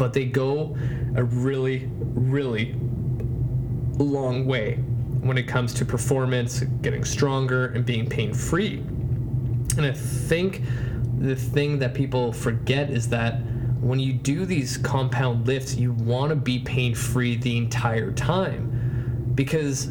but they go a really, really long way when it comes to performance, getting stronger, and being pain free. And I think the thing that people forget is that when you do these compound lifts, you want to be pain free the entire time because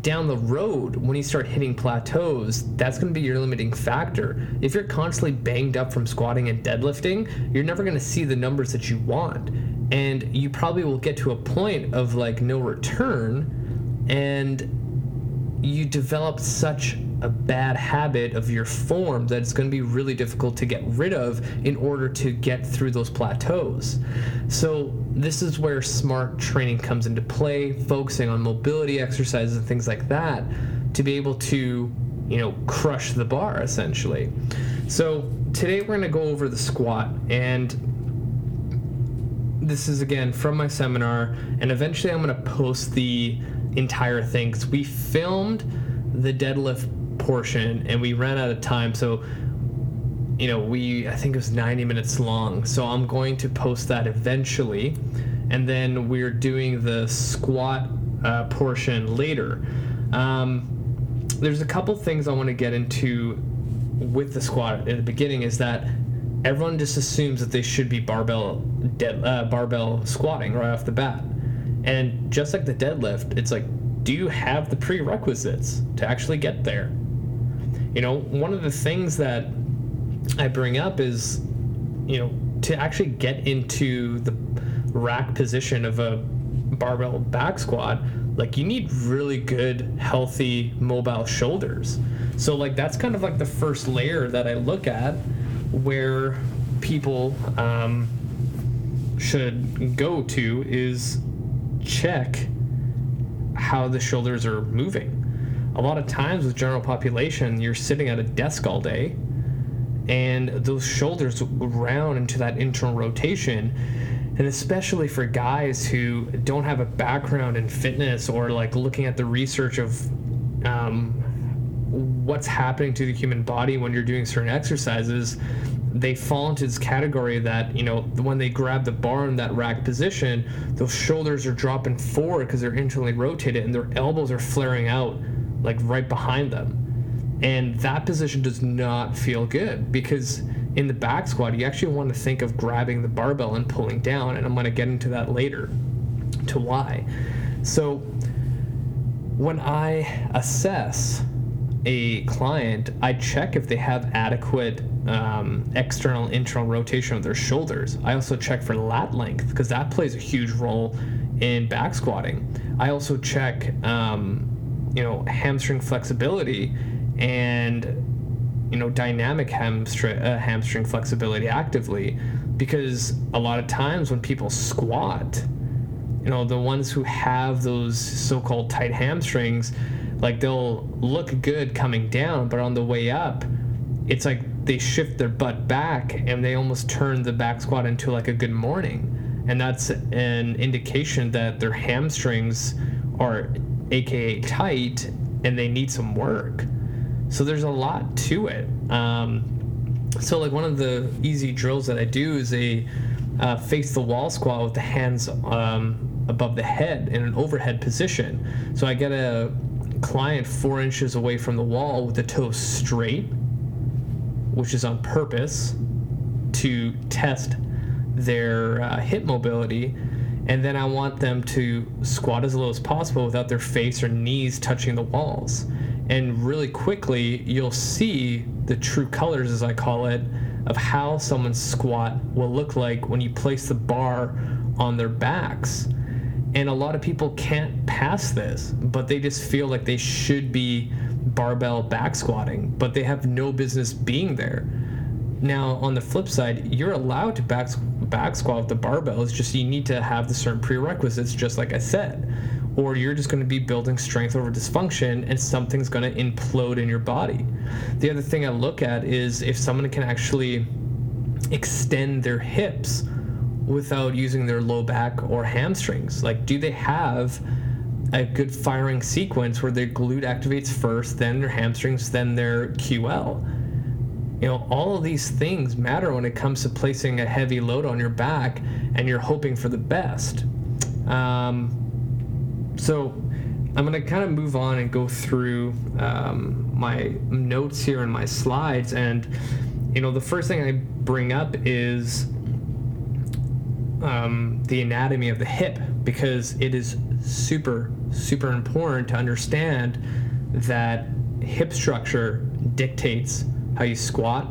down the road, when you start hitting plateaus, that's going to be your limiting factor. If you're constantly banged up from squatting and deadlifting, you're never going to see the numbers that you want. And you probably will get to a point of like no return and you develop such a bad habit of your form that it's going to be really difficult to get rid of in order to get through those plateaus. So, this is where smart training comes into play, focusing on mobility exercises and things like that to be able to, you know, crush the bar essentially. So, today we're going to go over the squat and this is again from my seminar and eventually I'm going to post the entire thing cuz we filmed the deadlift portion and we ran out of time so you know we i think it was 90 minutes long. So i'm going to post that eventually and then we're doing the squat uh, portion later. Um, there's a couple things i want to get into with the squat in the beginning is that everyone just assumes that they should be barbell dead, uh, barbell squatting right off the bat. And just like the deadlift it's like do you have the prerequisites to actually get there you know, one of the things that I bring up is, you know, to actually get into the rack position of a barbell back squat, like you need really good, healthy, mobile shoulders. So like that's kind of like the first layer that I look at where people um, should go to is check how the shoulders are moving. A lot of times with general population, you're sitting at a desk all day and those shoulders round into that internal rotation and especially for guys who don't have a background in fitness or like looking at the research of um, what's happening to the human body when you're doing certain exercises they fall into this category that you know when they grab the bar in that rack position those shoulders are dropping forward because they're internally rotated and their elbows are flaring out like right behind them and that position does not feel good because in the back squat, you actually want to think of grabbing the barbell and pulling down. And I'm going to get into that later to why. So when I assess a client, I check if they have adequate um, external internal rotation of their shoulders. I also check for lat length because that plays a huge role in back squatting. I also check, um, you know, hamstring flexibility and you know dynamic hamstring uh, hamstring flexibility actively. Because a lot of times when people squat you know the ones who have those so-called tight hamstrings like they'll look good coming down but on the way up it's like they shift their butt back and they almost turn the back squat into like a good morning. And that's an indication that their hamstrings are aka tight and they need some work so there's a lot to it. Um, so like one of the easy drills that I do is a uh, face the wall squat with the hands um, above the head in an overhead position. So I get a client four inches away from the wall with the toes straight, which is on purpose to test their uh, hip mobility. And then I want them to squat as low as possible without their face or knees touching the walls. And really quickly you'll see the true colors as i call it of how someone's squat will look like when you place the bar on their backs. And a lot of people can't pass this but they just feel like they should be barbell back squatting but they have no business being there now on the flip side you're allowed to back back squat with the barbell it's just you need to have the certain prerequisites just like i said or you're just going to be building strength over dysfunction and something's going to implode in your body. The other thing I look at is if someone can actually extend their hips without using their low back or hamstrings. Like, do they have a good firing sequence where their glute activates first, then their hamstrings, then their QL? You know, all of these things matter when it comes to placing a heavy load on your back and you're hoping for the best. Um, so I'm going to kind of move on and go through um, my notes here and my slides. And, you know, the first thing I bring up is um, the anatomy of the hip because it is super, super important to understand that hip structure dictates how you squat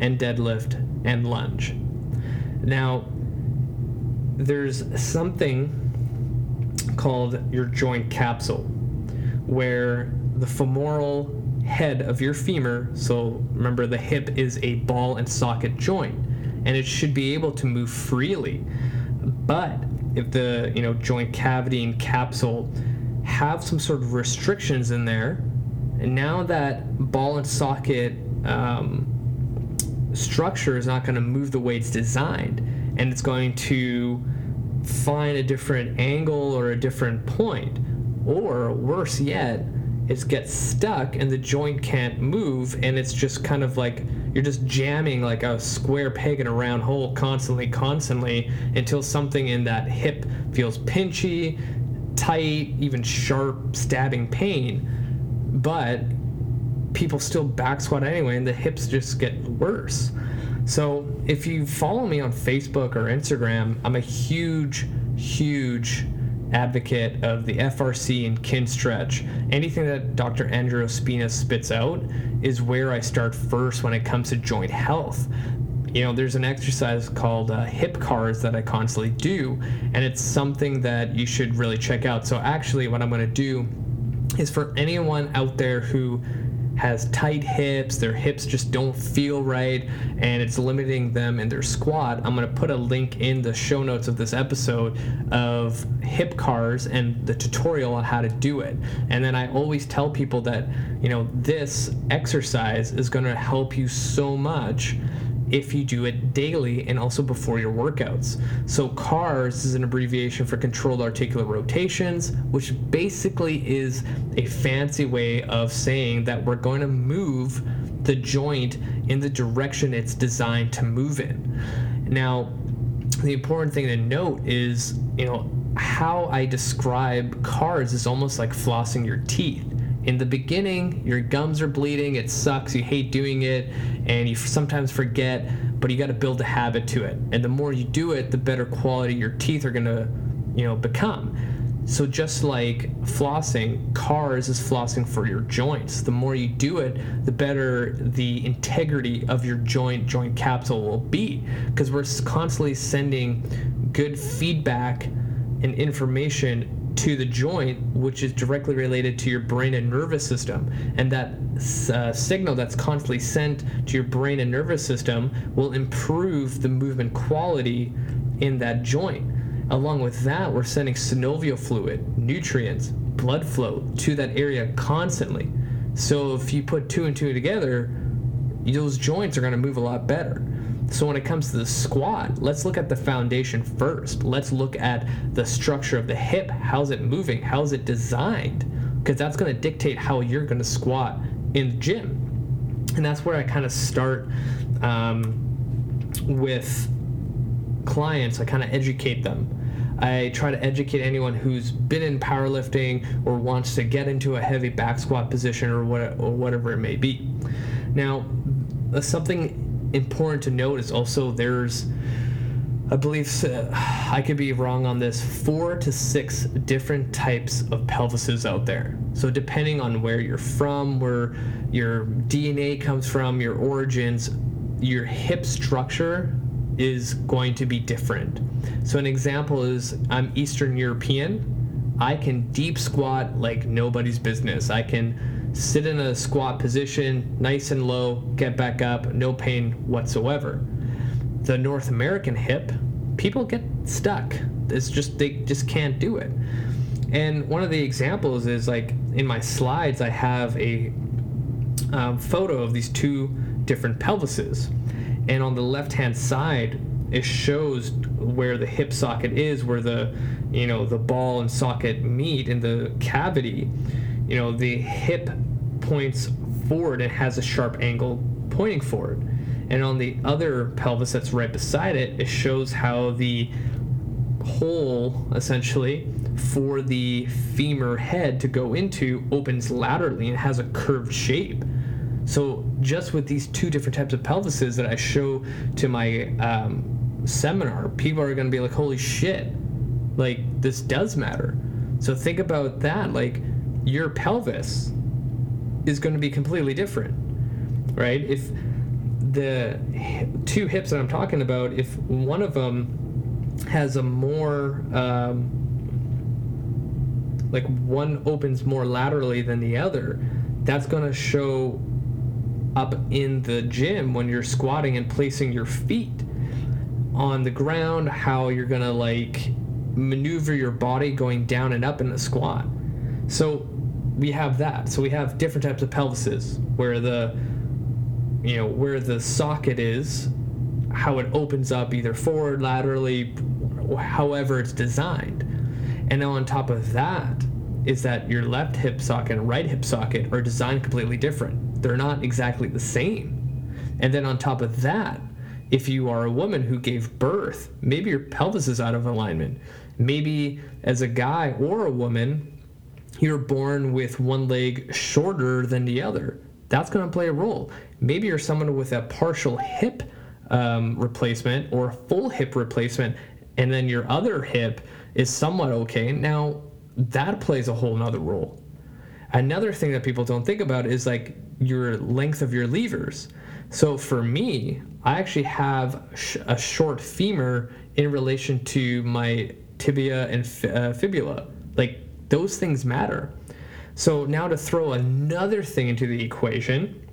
and deadlift and lunge. Now, there's something called your joint capsule, where the femoral head of your femur, so remember the hip is a ball and socket joint, and it should be able to move freely. But if the you know joint cavity and capsule have some sort of restrictions in there, and now that ball and socket um, structure is not going to move the way it's designed, and it's going to find a different angle or a different point. Or worse yet, it gets stuck and the joint can't move and it's just kind of like you're just jamming like a square peg in a round hole constantly, constantly until something in that hip feels pinchy, tight, even sharp, stabbing pain. But people still back squat anyway and the hips just get worse. So if you follow me on Facebook or Instagram, I'm a huge, huge advocate of the FRC and Kinstretch. Anything that Dr. Andrew Spina spits out is where I start first when it comes to joint health. You know, there's an exercise called uh, hip CARs that I constantly do, and it's something that you should really check out. So, actually, what I'm going to do is for anyone out there who has tight hips, their hips just don't feel right, and it's limiting them in their squat, I'm going to put a link in the show notes of this episode of hip CARs and the tutorial on how to do it. And then I always tell people that, you know, this exercise is going to help you so much if you do it daily and also before your workouts. So, CARS is an abbreviation for controlled articular rotations, which basically is a fancy way of saying that we're going to move the joint in the direction it's designed to move in. Now, the important thing to note is, you know, how I describe CARS is almost like flossing your teeth in the beginning, your gums are bleeding, it sucks, you hate doing it, and you sometimes forget, but you got to build a habit to it. And the more you do it, the better quality your teeth are going to, you know, become. So just like flossing, CARS is flossing for your joints. The more you do it, the better the integrity of your joint joint capsule will be because we're constantly sending good feedback and information to the joint, which is directly related to your brain and nervous system. And that uh, signal that's constantly sent to your brain and nervous system will improve the movement quality in that joint. Along with that, we're sending synovial fluid, nutrients, blood flow to that area constantly. So if you put two and two together, those joints are going to move a lot better. So when it comes to the squat, let's look at the foundation first. Let's look at the structure of the hip. How's it moving? How's it designed? Because that's going to dictate how you're going to squat in the gym. And that's where I kind of start um, with clients. I kind of educate them. I try to educate anyone who's been in powerlifting or wants to get into a heavy back squat position or, what, or whatever it may be. Now, uh, something important to note is also there's I believe uh, I could be wrong on this, four to six different types of pelvises out there. So, depending on where you're from, where your DNA comes from, your origins, your hip structure is going to be different. So, an example is I'm Eastern European. I can deep squat like nobody's business. I can sit in a squat position, nice and low, get back up, no pain whatsoever. The North American hip, people get stuck. It's just, they just can't do it. And one of the examples is like in my slides, I have a um, photo of these two different pelvises. And on the left hand side, it shows where the hip socket is, where the, you know, the ball and socket meet in the cavity you know, the hip points forward and has a sharp angle pointing forward. And on the other pelvis that's right beside it, it shows how the hole essentially for the femur head to go into opens laterally and has a curved shape. So just with these two different types of pelvises that I show to my um, seminar, people are going to be like, "Holy shit! Like this does matter." So think about that. Like your pelvis is going to be completely different, right? If the two hips that I'm talking about, if one of them has a more um, like one opens more laterally than the other, that's going to show up in the gym when you're squatting and placing your feet on the ground, how you're going to like maneuver your body going down and up in the squat. So we have that. So we have different types of pelvises where the you know where the socket is, how it opens up either forward, laterally, however it's designed. And then on top of that is that your left hip socket and right hip socket are designed completely different. They're not exactly the same. And then on top of that, if you are a woman who gave birth, maybe your pelvis is out of alignment. Maybe as a guy or a woman, you're born with one leg shorter than the other. That's going to play a role. Maybe you're someone with a partial hip um, replacement or a full hip replacement, and then your other hip is somewhat okay. Now, that plays a whole nother role. Another thing that people don't think about is like your length of your levers. So for me, I actually have a short femur in relation to my tibia and uh, fibula. Like those things matter. So now to throw another thing into the equation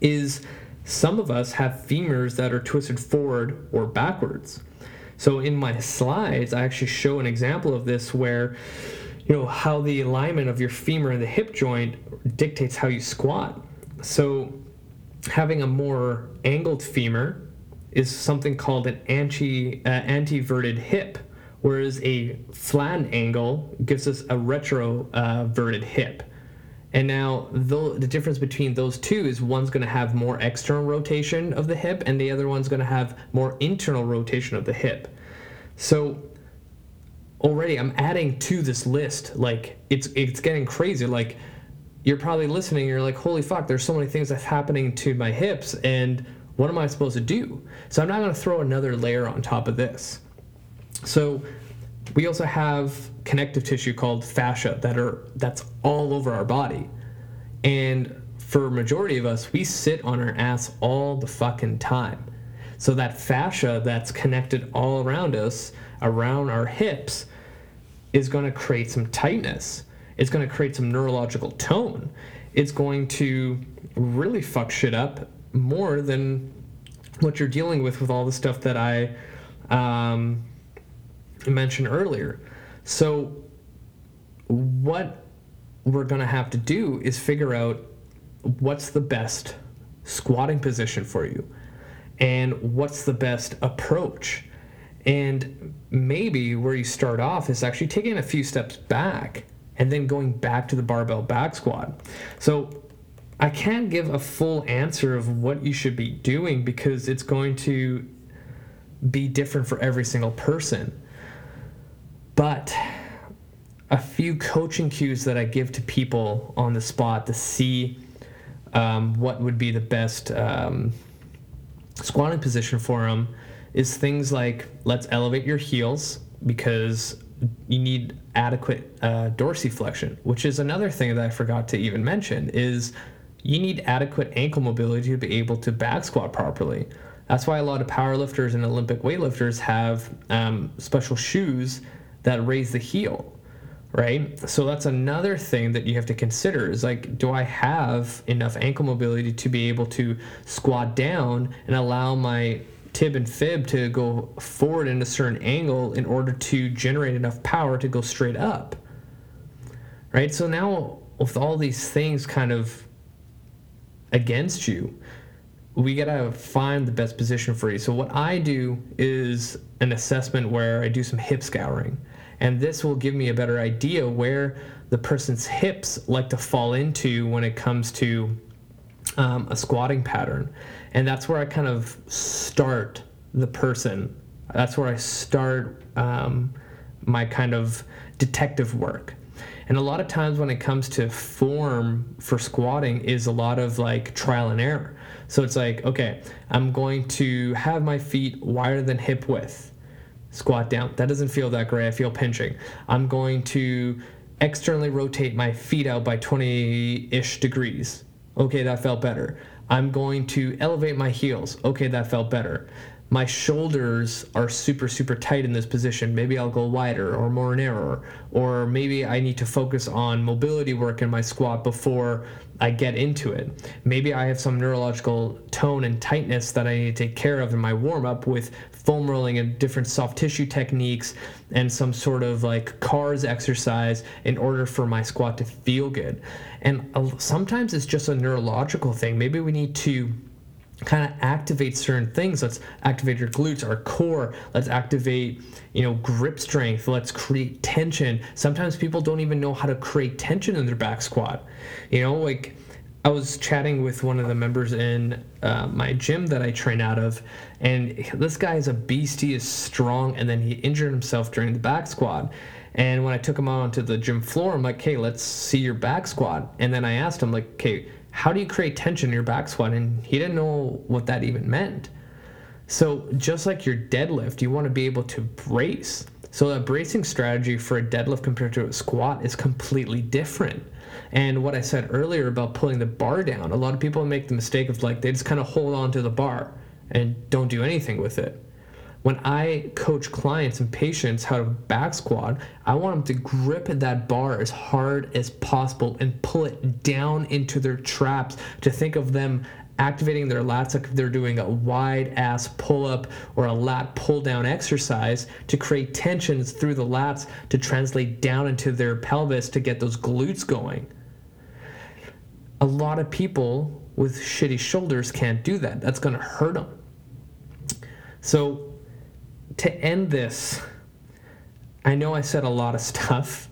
is some of us have femurs that are twisted forward or backwards. So in my slides, I actually show an example of this where you know how the alignment of your femur and the hip joint dictates how you squat. So having a more angled femur is something called an anti uh, anteverted hip, whereas a flattened angle gives us a retroverted uh, hip. And now the, the difference between those two is one's going to have more external rotation of the hip, and the other one's going to have more internal rotation of the hip. So already I'm adding to this list. Like it's it's getting crazy. Like you're probably listening. You're like, holy fuck! There's so many things that's happening to my hips, and what am I supposed to do? So I'm not going to throw another layer on top of this. So we also have connective tissue called fascia that are that's all over our body. And for majority of us, we sit on our ass all the fucking time. So that fascia that's connected all around us, around our hips, is going to create some tightness. It's going to create some neurological tone. It's going to really fuck shit up more than what you're dealing with with all the stuff that I um, mentioned earlier. So, what we're going to have to do is figure out what's the best squatting position for you and what's the best approach. And maybe where you start off is actually taking a few steps back and then going back to the barbell back squat. So I can't give a full answer of what you should be doing because it's going to be different for every single person. But a few coaching cues that I give to people on the spot to see um, what would be the best um, squatting position for them is things like let's elevate your heels because you need adequate uh, dorsiflexion, which is another thing that I forgot to even mention is you need adequate ankle mobility to be able to back squat properly. That's why a lot of powerlifters and Olympic weightlifters have um, special shoes that raise the heel, right? So that's another thing that you have to consider is like, do I have enough ankle mobility to be able to squat down and allow my tib and fib to go forward in a certain angle in order to generate enough power to go straight up? Right? So now, with all these things kind of against you, we got to find the best position for you. So, what I do is an assessment where I do some hip scouring. And this will give me a better idea where the person's hips like to fall into when it comes to um, a squatting pattern. And that's where I kind of start the person. That's where I start um, my kind of detective work. And a lot of times when it comes to form for squatting is a lot of like trial and error. So it's like, okay, I'm going to have my feet wider than hip width. Squat down. That doesn't feel that great. I feel pinching. I'm going to externally rotate my feet out by 20 ish degrees. Okay, that felt better. I'm going to elevate my heels. Okay, that felt better my shoulders are super super tight in this position maybe i'll go wider or more narrower or maybe i need to focus on mobility work in my squat before i get into it maybe i have some neurological tone and tightness that i need to take care of in my warm up with foam rolling and different soft tissue techniques and some sort of like CARs exercise in order for my squat to feel good. And sometimes it's just a neurological thing. Maybe we need to kind of activate certain things. Let's activate your glutes our core. Let's activate you know grip strength. Let's create tension. Sometimes people don't even know how to create tension in their back squat. You know like i was chatting with one of the members in uh, my gym that i train out of and this guy is a beast he is strong and then he injured himself during the back squat and when i took him out onto the gym floor i'm like hey let's see your back squat and then i asked him like okay how do you create tension in your back squat? And he didn't know what that even meant. So, just like your deadlift, you want to be able to brace. So, a bracing strategy for a deadlift compared to a squat is completely different. And what I said earlier about pulling the bar down, a lot of people make the mistake of like they just kind of hold on to the bar and don't do anything with it. when I coach clients and patients how to back squat, I want them to grip that bar as hard as possible and pull it down into their traps to think of them activating their lats like they're doing a wide ass pull up or a lat pull down exercise to create tensions through the lats to translate down into their pelvis to get those glutes going. A lot of people with shitty shoulders can't do that. That's going to hurt them. So to end this, I know I said a lot of [laughs] stuff,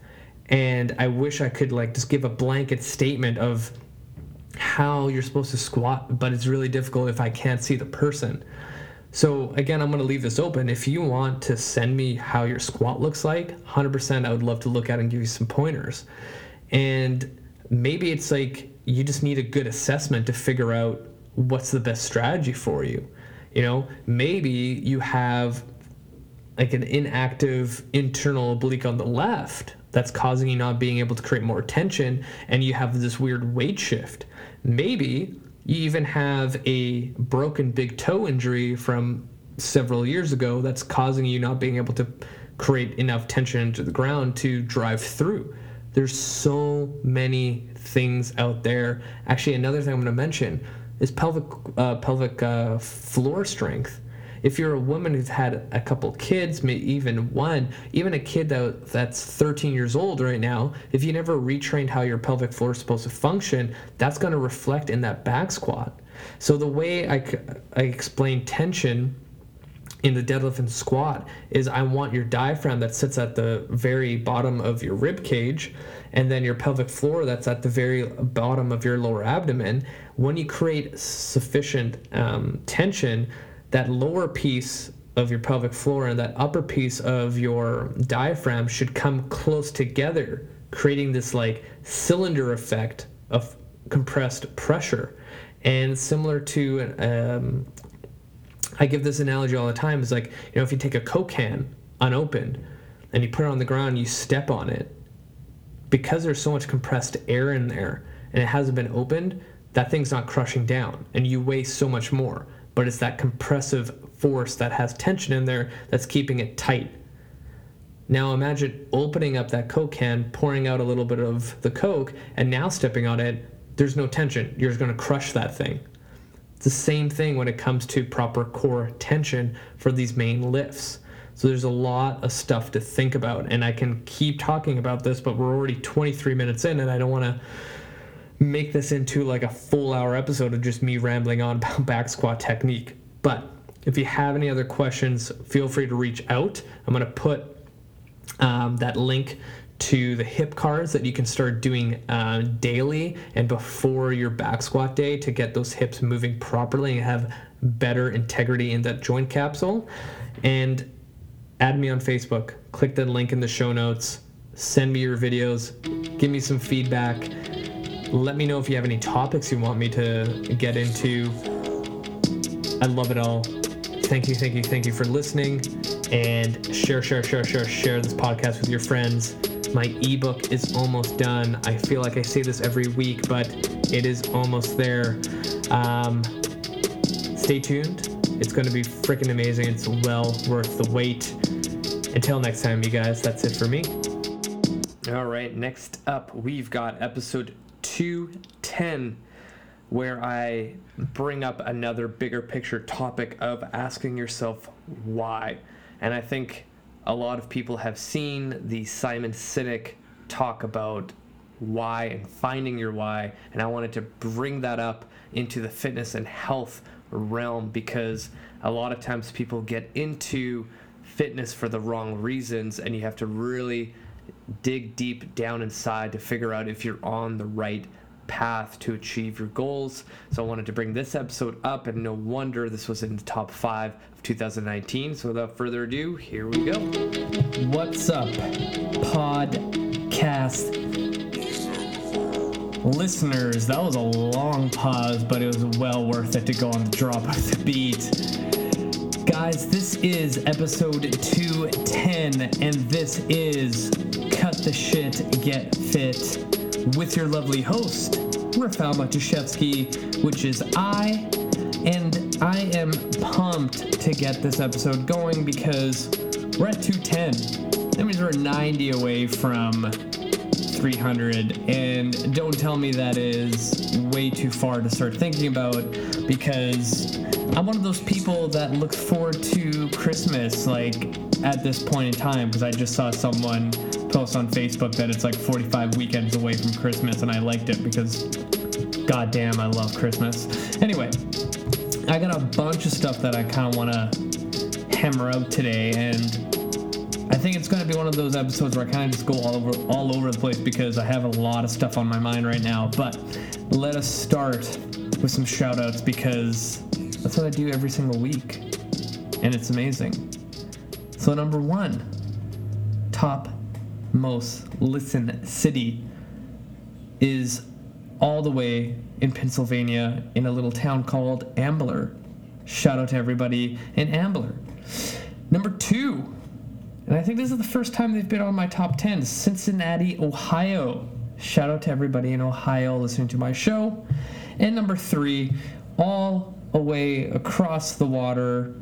and I wish I could like just give a blanket statement of how you're supposed to squat, but it's really difficult if I can't see the person. So again, I'm going to leave this open. If you want to send me how your squat looks like, 100% I would love to look at and give you some pointers. And maybe it's like you just need a good assessment to figure out what's the best strategy for you. You know, maybe you have like an inactive internal oblique on the left that's causing you not being able to create more tension and you have this weird weight shift. Maybe you even have a broken big toe injury from several years ago that's causing you not being able to create enough tension into the ground to drive through. There's so many things out there. Actually, another thing I'm going to mention is pelvic uh, pelvic uh, floor strength if you're a woman who's had a couple kids, maybe even one, even a kid that, that's 13 years old right now, if you never retrained how your pelvic floor is supposed to function, that's going to reflect in that back squat. So the way I, I explain tension in the deadlift and squat is I want your diaphragm that sits at the very bottom of your rib cage and then your pelvic floor that's at the very bottom of your lower abdomen. When you create sufficient um, tension, that lower piece of your pelvic floor and that upper piece of your diaphragm should come close together, creating this like cylinder effect of compressed pressure. And similar to, um, I give this analogy all the time It's like, you know, if you take a Coke can unopened and you put it on the ground, you step on it, because there's so much compressed air in there and it hasn't been opened, that thing's not crushing down and you weigh so much more but it's that compressive force that has tension in there that's keeping it tight. Now imagine opening up that Coke can, pouring out a little bit of the Coke, and now stepping on it, there's no tension. You're just going to crush that thing. The same thing when it comes to proper core tension for these main lifts. So there's a lot of stuff to think about, and I can keep talking about this, but we're already 23 minutes in, and I don't want to make this into like a full hour episode of just me rambling on about [laughs] back squat technique. But if you have any other questions, feel free to reach out. I'm going to put um, that link to the hip CARs that you can start doing uh, daily and before your back squat day to get those hips moving properly and have better integrity in that joint capsule. And add me on Facebook. Click the link in the show notes. Send me your videos. Give me some feedback let me know if you have any topics you want me to get into. I love it all. Thank you, thank you, thank you for listening. And share, share, share, share, share this podcast with your friends. My ebook is almost done. I feel like I say this every week, but it is almost there. Um, stay tuned. It's going to be freaking amazing. It's well worth the wait. Until next time, you guys, that's it for me. All right, next up, we've got episode 210, where I bring up another bigger picture topic of asking yourself why. And I think a lot of people have seen the Simon Sinek talk about why and finding your why. And I wanted to bring that up into the fitness and health realm because a lot of times people get into fitness for the wrong reasons and you have to really dig deep down inside to figure out if you're on the right path to achieve your goals. So I wanted to bring this episode up, and no wonder this was in the top five of 2019. So without further ado, here we go. What's up, podcast listeners? That was a long pause, but it was well worth it to go on the drop of the beat. Guys, this is episode 210, and this is Cut the Shit, Get Fit with your lovely host, Rafal Matuszewski, which is I. And I am pumped to get this episode going because we're at 210. That means we're 90 away from 300, and don't tell me that is way too far to start thinking about because I'm one of those people that looks forward to Christmas like at this point in time because I just saw someone post on Facebook that it's like 45 weekends away from Christmas, and I liked it because goddamn, I love Christmas. Anyway, I got a bunch of stuff that I kind of want to hammer out today, and I think it's going to be one of those episodes where I kind of just go all over all over the place because I have a lot of stuff on my mind right now. But let us start with some shout outs because that's what I do every single week. And it's amazing. So number 1, top most listened city is all the way in Pennsylvania in a little town called Ambler. Shout out to everybody in Ambler. Number 2, and I think this is the first time they've been on my top 10. Cincinnati, Ohio. Shout out to everybody in Ohio listening to my show. And number three, all away across the water,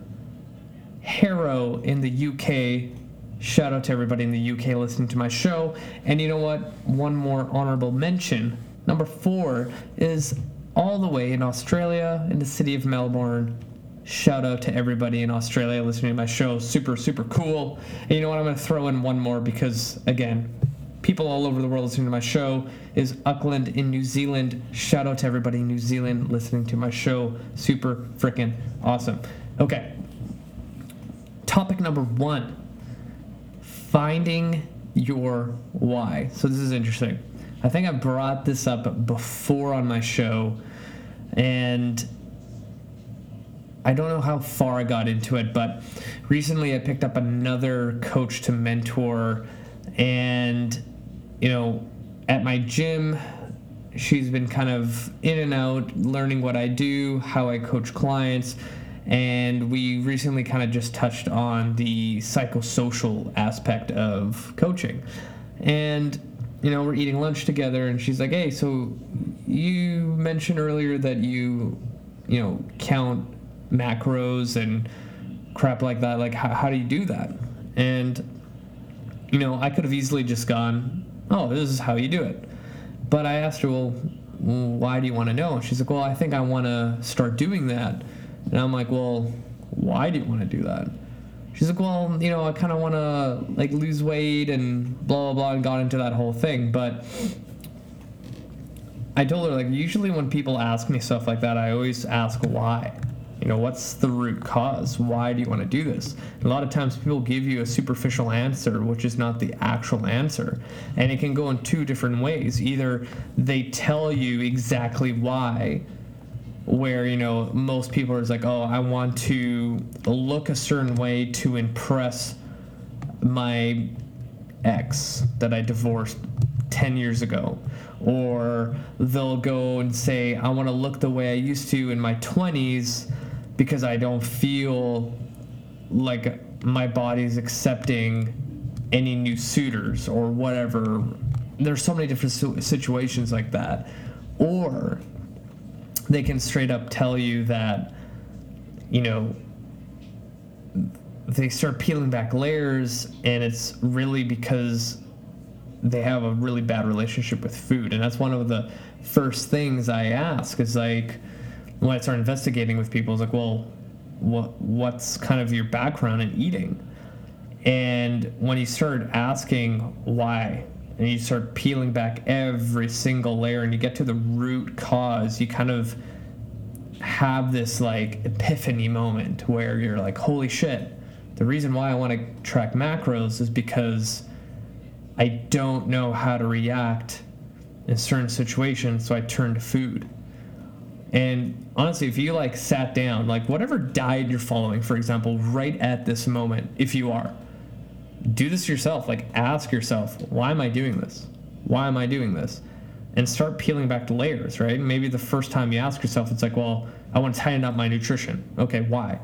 Harrow in the UK. Shout out to everybody in the UK listening to my show. And you know what? One more honorable mention. Number four is all the way in Australia, in the city of Melbourne, Shout out to everybody in Australia listening to my show. Super, super cool. And you know what? I'm going to throw in one more because, again, people all over the world listening to my show is Auckland in New Zealand. Shout out to everybody in New Zealand listening to my show. Super freaking awesome. Okay. Topic number one finding your why. So, this is interesting. I think I brought this up before on my show, and I don't know how far I got into it, but recently I picked up another coach to mentor, and you know, at my gym, she's been kind of in and out, learning what I do, how I coach clients, and we recently kind of just touched on the psychosocial aspect of coaching, and you know, we're eating lunch together, and she's like, "Hey, so you mentioned earlier that you, you know, count." macros and crap like that. Like, how, how do you do that? And, you know, I could have easily just gone, oh, this is how you do it. But I asked her, well, why do you want to know? She's like, well, I think I want to start doing that. And I'm like, well, why do you want to do that? She's like, well, you know, I kind of want to like lose weight and blah blah blah, and got into that whole thing. But I told her like, usually when people ask me stuff like that, I always ask why. You know, what's the root cause? Why do you want to do this? a lot of times people give you a superficial answer, which is not the actual answer. And it can go in two different ways. Either they tell you exactly why, where, you know, most people are like, oh, I want to look a certain way to impress my ex that I divorced 10 years ago. Or they'll go and say, I want to look the way I used to in my 20s because I don't feel like my body's accepting any new suitors or whatever. There's so many different situations like that. Or they can straight up tell you that, you know, they start peeling back layers and it's really because they have a really bad relationship with food. And that's one of the first things I ask is like, when I start investigating with people, it's like, well, what what's kind of your background in eating? And when you start asking why, and you start peeling back every single layer, and you get to the root cause, you kind of have this like epiphany moment where you're like, holy shit, the reason why I want to track macros is because I don't know how to react in certain situations, so I turn to food. And honestly, if you like sat down, like whatever diet you're following, for example, right at this moment, if you are, do this yourself. Like ask yourself, why am I doing this? Why am I doing this? And start peeling back the layers, right? Maybe the first time you ask yourself, it's like, well, I want to tighten up my nutrition. Okay, why?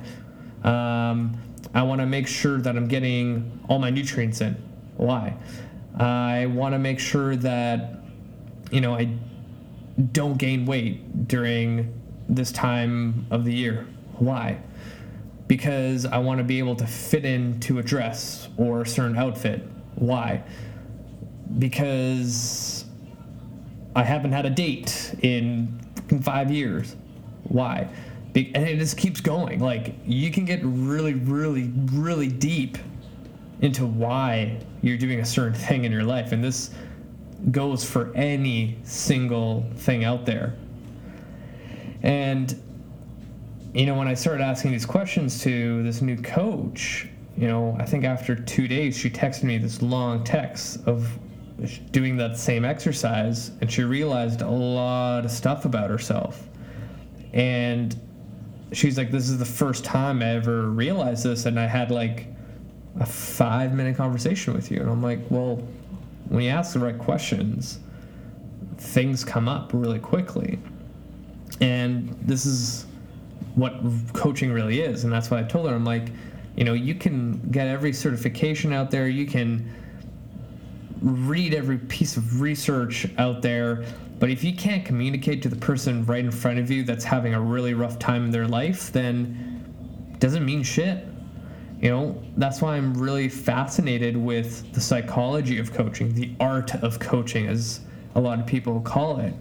Um, I want to make sure that I'm getting all my nutrients in. Why? I want to make sure that, you know, I don't gain weight during this time of the year. Why? Because I want to be able to fit into a dress or a certain outfit. Why? Because I haven't had a date in five years. Why? Be- and it just keeps going. Like you can get really, really, really deep into why you're doing a certain thing in your life, and this goes for any single thing out there. And you know, when I started asking these questions to this new coach, you know, I think after two days, she texted me this long text of doing that same exercise, and she realized a lot of stuff about herself. And she's like, This is the first time I ever realized this, and I had like a five minute conversation with you. And I'm like, Well, when you ask the right questions, things come up really quickly. And this is what coaching really is. And that's why I told her. I'm like, you know, you can get every certification out there, you can read every piece of research out there, but if you can't communicate to the person right in front of you that's having a really rough time in their life, then doesn't mean shit. You know, that's why I'm really fascinated with the psychology of coaching, the art of coaching, as a lot of people call it.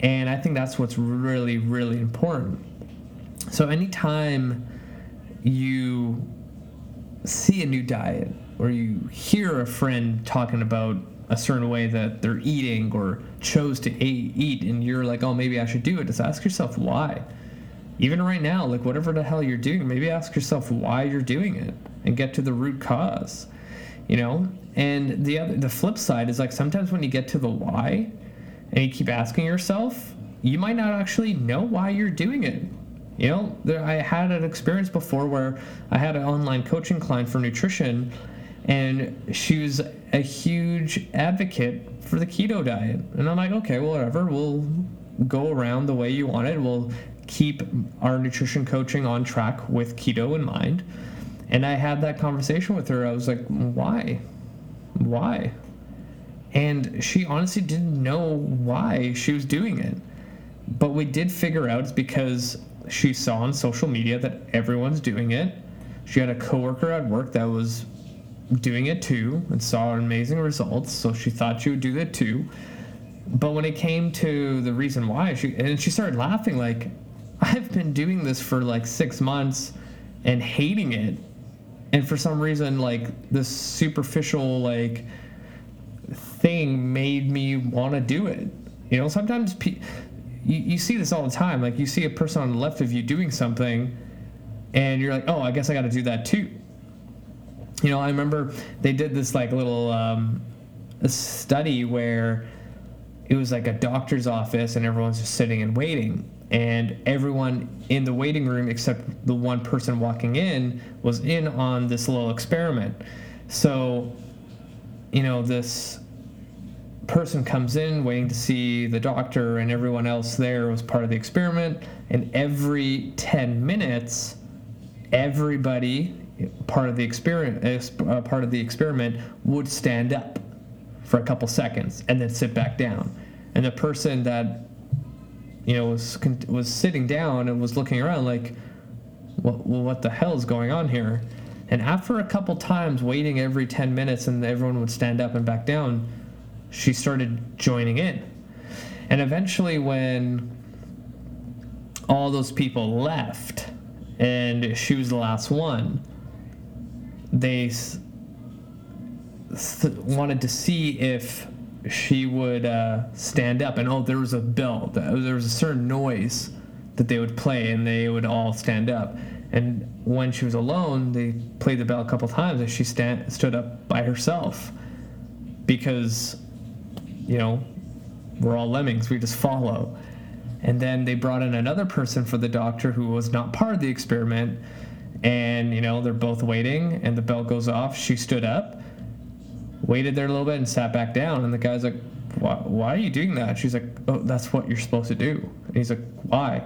And I think that's what's really, really important. So, anytime you see a new diet or you hear a friend talking about a certain way that they're eating or chose to eat, and you're like, oh, maybe I should do it, just ask yourself why. Even right now, like whatever the hell you're doing, maybe ask yourself why you're doing it and get to the root cause. You know? And the other the flip side is like sometimes when you get to the why and you keep asking yourself, you might not actually know why you're doing it. You know, there, I had an experience before where I had an online coaching client for nutrition, and she was a huge advocate for the keto diet. And I'm like, okay, well, whatever. We'll go around the way you want it. We'll keep our nutrition coaching on track with keto in mind. And I had that conversation with her. I was like, why? Why? And she honestly didn't know why she was doing it. But we did figure out it's because she saw on social media that everyone's doing it. She had a coworker at work that was doing it too and saw amazing results, so she thought she would do that too. But when it came to the reason why, she and she started laughing like, I've been doing this for like six months and hating it, and for some reason, like this superficial like thing made me want to do it. You know, sometimes pe- you, you see this all the time. Like you see a person on the left of you doing something, and you're like, oh, I guess I got to do that too. You know, I remember they did this like little um, study where it was like a doctor's office and everyone's just sitting and waiting and everyone in the waiting room except the one person walking in was in on this little experiment so you know this person comes in waiting to see the doctor and everyone else there was part of the experiment and every 10 minutes everybody part of the experiment uh, part of the experiment would stand up for a couple seconds and then sit back down. And the person that you know was was sitting down and was looking around like what, what the hell is going on here? And after a couple times waiting every 10 minutes and everyone would stand up and back down she started joining in. And eventually, when all those people left and she was the last one, they th- wanted to see if she would uh, stand up. And oh, there was a bell, there was a certain noise that they would play, and they would all stand up. And when she was alone, they played the bell a couple times, and she stand, stood up by herself because you know, we're all lemmings, we just follow. And then they brought in another person for the doctor who was not part of the experiment. And, you know, they're both waiting, and the bell goes off. She stood up, waited there a little bit, and sat back down. And the guy's like, why, why are you doing that? She's like, oh, that's what you're supposed to do. And he's like, why?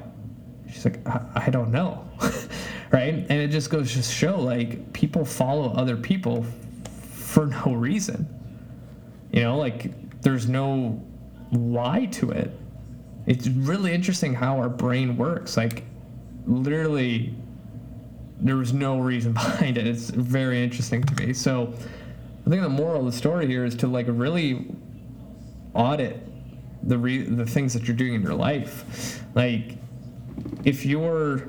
She's like, I, I don't know. [laughs] right? And it just goes to show like people follow other people for no reason. You know, like there's no why to it. It's really interesting how our brain works. Like, literally, there was no reason [laughs] behind it. It's very interesting to me. So I think the moral of the story here is to like really audit the re- the things that you're doing in your life. Like if you're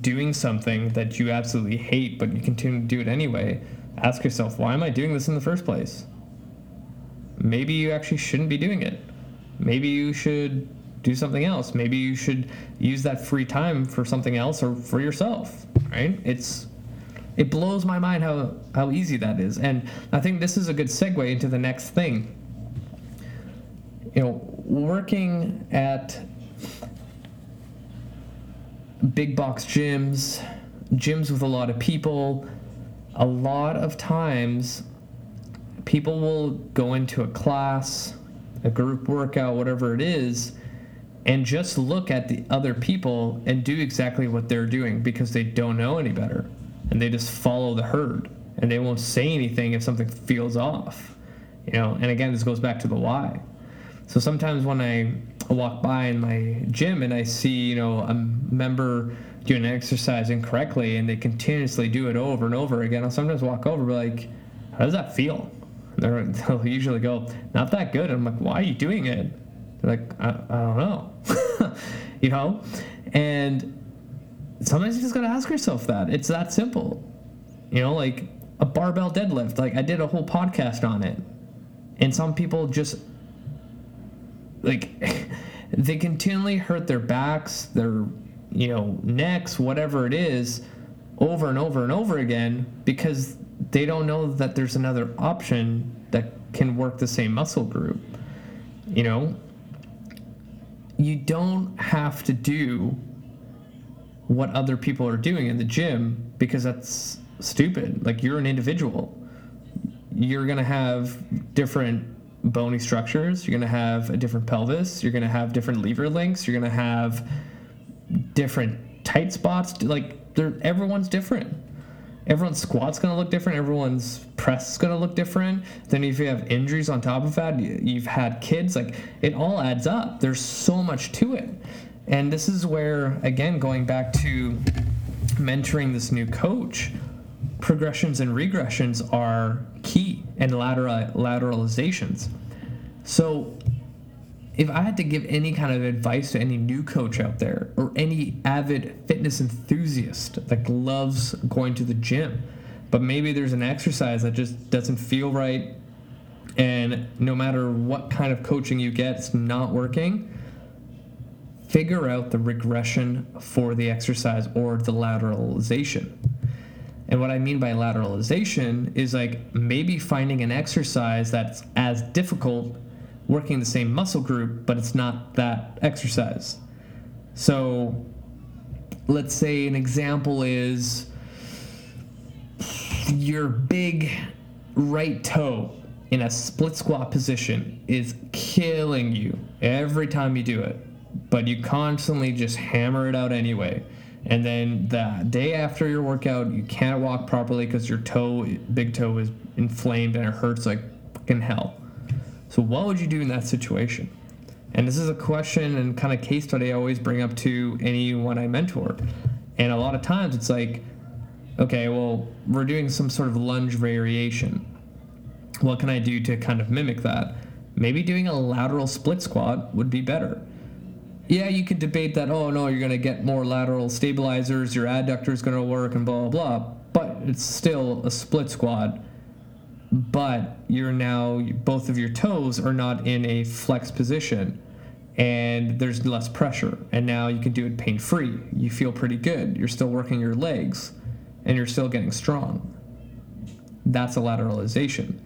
doing something that you absolutely hate but you continue to do it anyway, ask yourself, why am I doing this in the first place? Maybe you actually shouldn't be doing it. Maybe you should do something else. Maybe you should use that free time for something else or for yourself, right? It's it blows my mind how how easy that is. And I think this is a good segue into the next thing. You know, working at big box gyms, gyms with a lot of people, a lot of times people will go into a class, a group workout, whatever it is, and just look at the other people and do exactly what they're doing because they don't know any better. And they just follow the herd. And they won't say anything if something feels off you know? And again this goes back to the why. So sometimes when i walk by in my gym and i see you know a member doing an exercise incorrectly and they continuously do it over and over again i'll sometimes walk over and be like how does that feel they're, [laughs] they'll usually go not that good and i'm like why are you doing it they're like i, I don't know [laughs] you know and sometimes you just gotta ask yourself that. It's that simple. You know, like a barbell deadlift. Like I did a whole podcast on it. And some people just like [laughs] they continually hurt their backs, their you know, necks, whatever it is, over and over and over again because they don't know that there's another option that can work the same muscle group. You know, you don't have to do what other people are doing in the gym because that's stupid. Like you're an individual. You're going to have different bony structures, you're going to have a different pelvis, you're going to have different lever lengths, you're going to have different tight spots like everyone's different everyone's squat's going to look different. Everyone's press is going to look different. Then if you have injuries on top of that you've had kids like it all adds up. There's so much to it. And this is where, again, going back to mentoring this new coach, progressions and regressions are key and lateral, lateralizations. So, if I had to give any kind of advice to any new coach out there or any avid fitness enthusiast that loves going to the gym, but maybe there's an exercise that just doesn't feel right, and no matter what kind of coaching you get, it's not working figure out the regression for the exercise or the lateralization. And what I mean by lateralization is like maybe finding an exercise that's as difficult working the same muscle group, but it's not that exercise. So let's say an example is your big right toe in a split squat position is killing you every time you do it but you constantly just hammer it out anyway. And then the day after your workout, you can't walk properly because your toe, big toe, is inflamed and it hurts like fucking hell. So, what would you do in that situation? And this is a question and kind of case study I always bring up to anyone I mentor. And a lot of times it's like, okay, well, we're doing some sort of lunge variation. What can I do to kind of mimic that? Maybe doing a lateral split squat would be better yeah, you could debate that, oh no, you're going to get more lateral stabilizers, your adductor is going to work, and blah, blah, blah. But it's still a split squat. But you're now, both of your toes are not in a flex position and there's less pressure. And now you can do it pain free. You feel pretty good. You're still working your legs and you're still getting strong. That's a lateralization.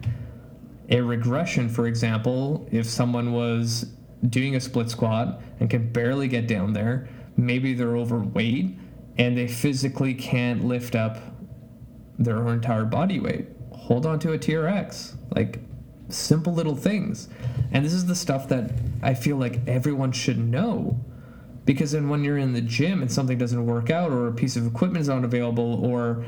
A regression, for example, if someone was doing a split squat and can barely get down there. Maybe they're overweight and they physically can't lift up their entire body weight. Hold on to a TRX. Like simple little things. And this is the stuff that I feel like everyone should know. Because then when you're in the gym and something doesn't work out or a piece of equipment is not available or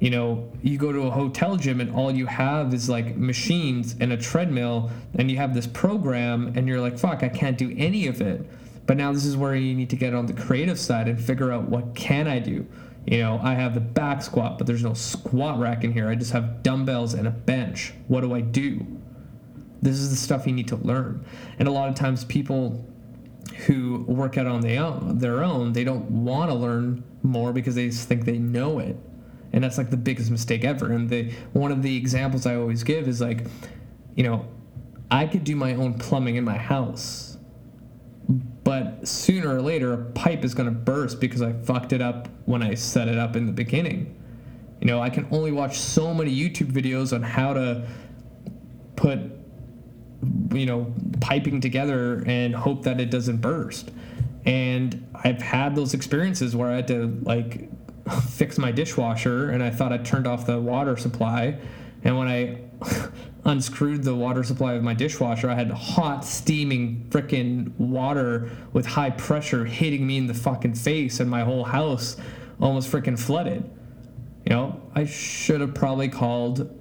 you know, you go to a hotel gym and all you have is like machines and a treadmill, and you have this program, and you're like, fuck, I can't do any of it. But now this is where you need to get on the creative side and figure out what can I do. You know, I have the back squat, but there's no squat rack in here. I just have dumbbells and a bench. What do I do? This is the stuff you need to learn. And a lot of times people who work out on their own, they don't want to learn more because they think they know it. And that's like the biggest mistake ever. And the one of the examples I always give is like, you know, I could do my own plumbing in my house. But sooner or later, a pipe is going to burst because I fucked it up when I set it up in the beginning. You know, I can only watch so many YouTube videos on how to put you know, piping together and hope that it doesn't burst. And I've had those experiences where I had to like [laughs] fix my dishwasher and I thought I turned off the water supply. And when I [laughs] unscrewed the water supply of my dishwasher, I had hot, steaming freaking water with high pressure hitting me in the fucking face, and my whole house almost freaking flooded. You know, I should have probably called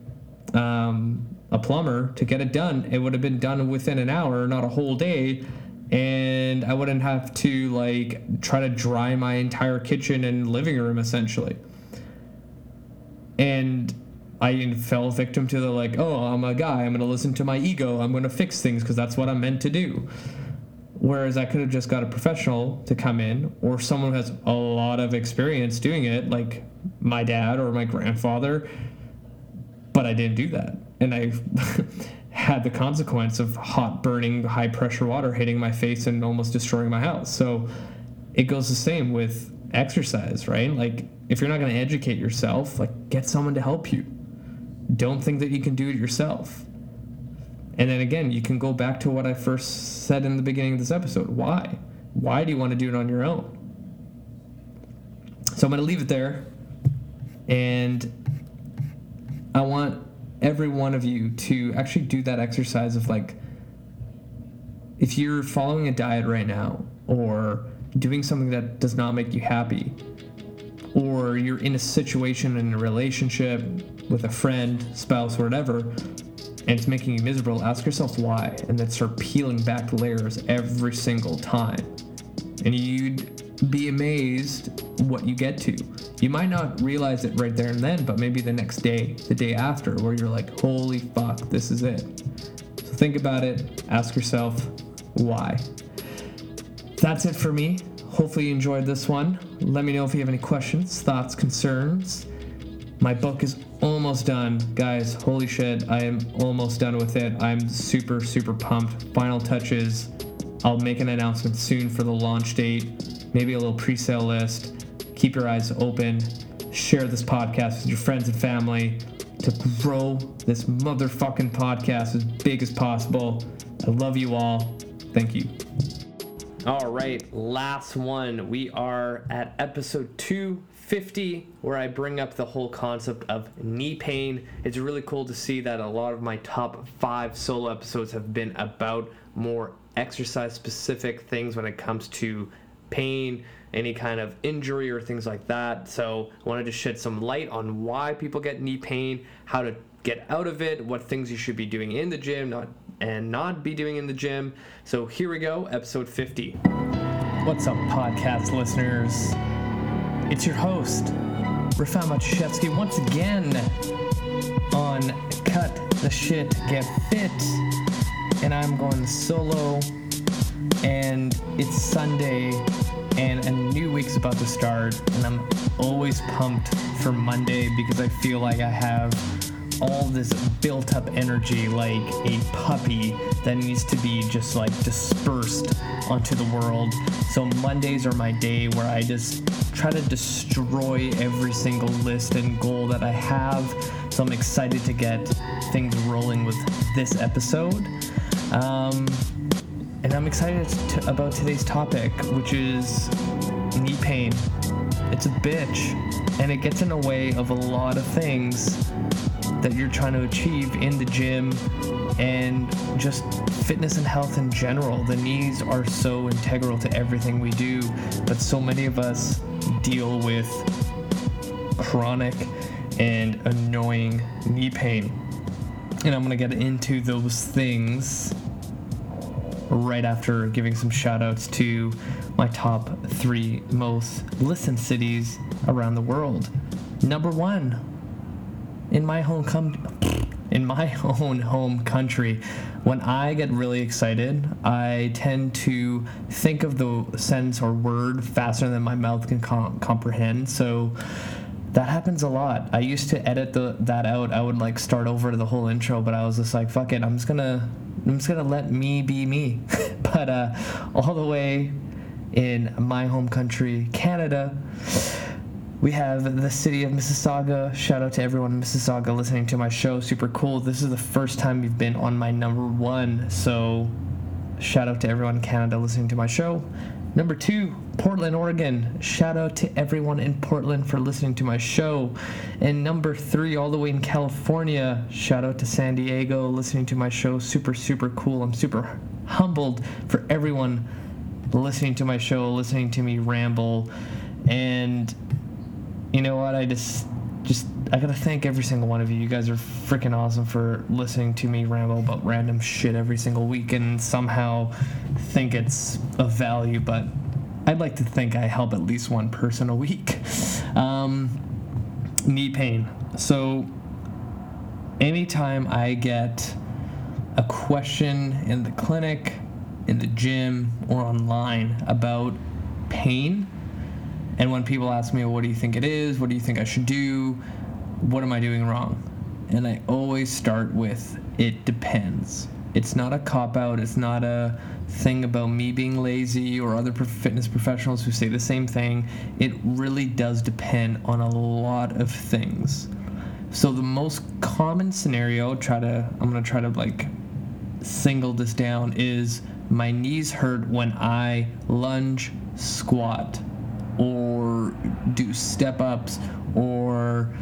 um, a plumber to get it done. It would have been done within an hour, not a whole day. And I wouldn't have to like try to dry my entire kitchen and living room essentially. And I fell victim to the like, oh, I'm a guy. I'm going to listen to my ego. I'm going to fix things because that's what I'm meant to do. Whereas I could have just got a professional to come in or someone who has a lot of experience doing it, like my dad or my grandfather. But I didn't do that and I [laughs] had the consequence of hot, burning, high pressure water hitting my face and almost destroying my house. So it goes the same with exercise, right? Like if you're not going to educate yourself, like get someone to help you. Don't think that you can do it yourself. And then again, you can go back to what I first said in the beginning of this episode. Why? Why do you want to do it on your own? So I'm going to leave it there. And I want every one of you to actually do that exercise of like if you're following a diet right now or doing something that does not make you happy or you're in a situation in a relationship with a friend spouse whatever and it's making you miserable ask yourself why and then start peeling back layers every single time and you'd be amazed what you get to. You might not realize it right there and then, but maybe the next day, the day after, where you're like, holy fuck, this is it. So think about it, ask yourself why. That's it for me. Hopefully, you enjoyed this one. Let me know if you have any questions, thoughts, concerns. My book is almost done, guys. Holy shit, I am almost done with it. I'm super, super pumped. Final touches. I'll make an announcement soon for the launch date maybe a little pre-sale list. Keep your eyes open. Share this podcast with your friends and family to grow this motherfucking podcast as big as possible. I love you all. Thank you. All right, last one. We are at episode 250, where I bring up the whole concept of knee pain. It's really cool to see that a lot of my top five solo episodes have been about more exercise specific things when it comes to pain, any kind of injury or things like that. So I wanted to shed some light on why people get knee pain, how to get out of it, what things you should be doing in the gym, not and not be doing in the gym. So here we go, episode 50. What's up, podcast listeners? It's your host, Rafal Matuszewski, once again on Cut the Shit, Get Fit. And I'm going solo and it's Sunday, and a new week's about to start, and I'm always pumped for Monday because I feel like I have all this built up energy like a puppy that needs to be just like dispersed onto the world. So Mondays are my day where I just try to destroy every single list and goal that I have. So I'm excited to get things rolling with this episode. Um, and I'm excited to, about today's topic, which is knee pain. It's a bitch, and it gets in the way of a lot of things that you're trying to achieve in the gym and just fitness and health in general. The knees are so integral to everything we do, but so many of us deal with chronic and annoying knee pain. And I'm going to get into those things right after giving some shout outs to my top three most listened cities around the world. Number one, in my home com- in my [laughs] own home country, when I get really excited, I tend to think of the sentence or word faster than my mouth can com- comprehend. So that happens a lot. I used to edit the, that out. I would like start over the whole intro, but I was just like, fuck it. I'm just gonna, I'm just gonna let me be me. [laughs] but uh, all the way in my home country, Canada, we have the city of Mississauga. Shout out to everyone in Mississauga listening to my show. Super cool. This is the first time you've been on my number one. So, shout out to everyone in Canada listening to my show. Number two, Portland, Oregon. Shout out to everyone in Portland for listening to my show. And number three, all the way in California, shout out to San Diego listening to my show. Super, super cool. I'm super humbled for everyone listening to my show, listening to me ramble. And you know what? I just just I gotta thank every single one of you. You guys are freaking awesome for listening to me ramble about random shit every single week and somehow think it's of value, but I'd like to think I help at least one person a week. [laughs] Um, knee pain. So anytime I get a question in the clinic, in the gym, or online about pain, and when people ask me, what do you think it is? What do you think I should do? What am I doing wrong? And I always start with, it depends. It's not a cop out. It's not a thing about me being lazy or other fitness professionals who say the same thing. It really does depend on a lot of things. So the most common scenario, try to I'm gonna try to like single this down is my knees hurt when I lunge, squat, or do step ups or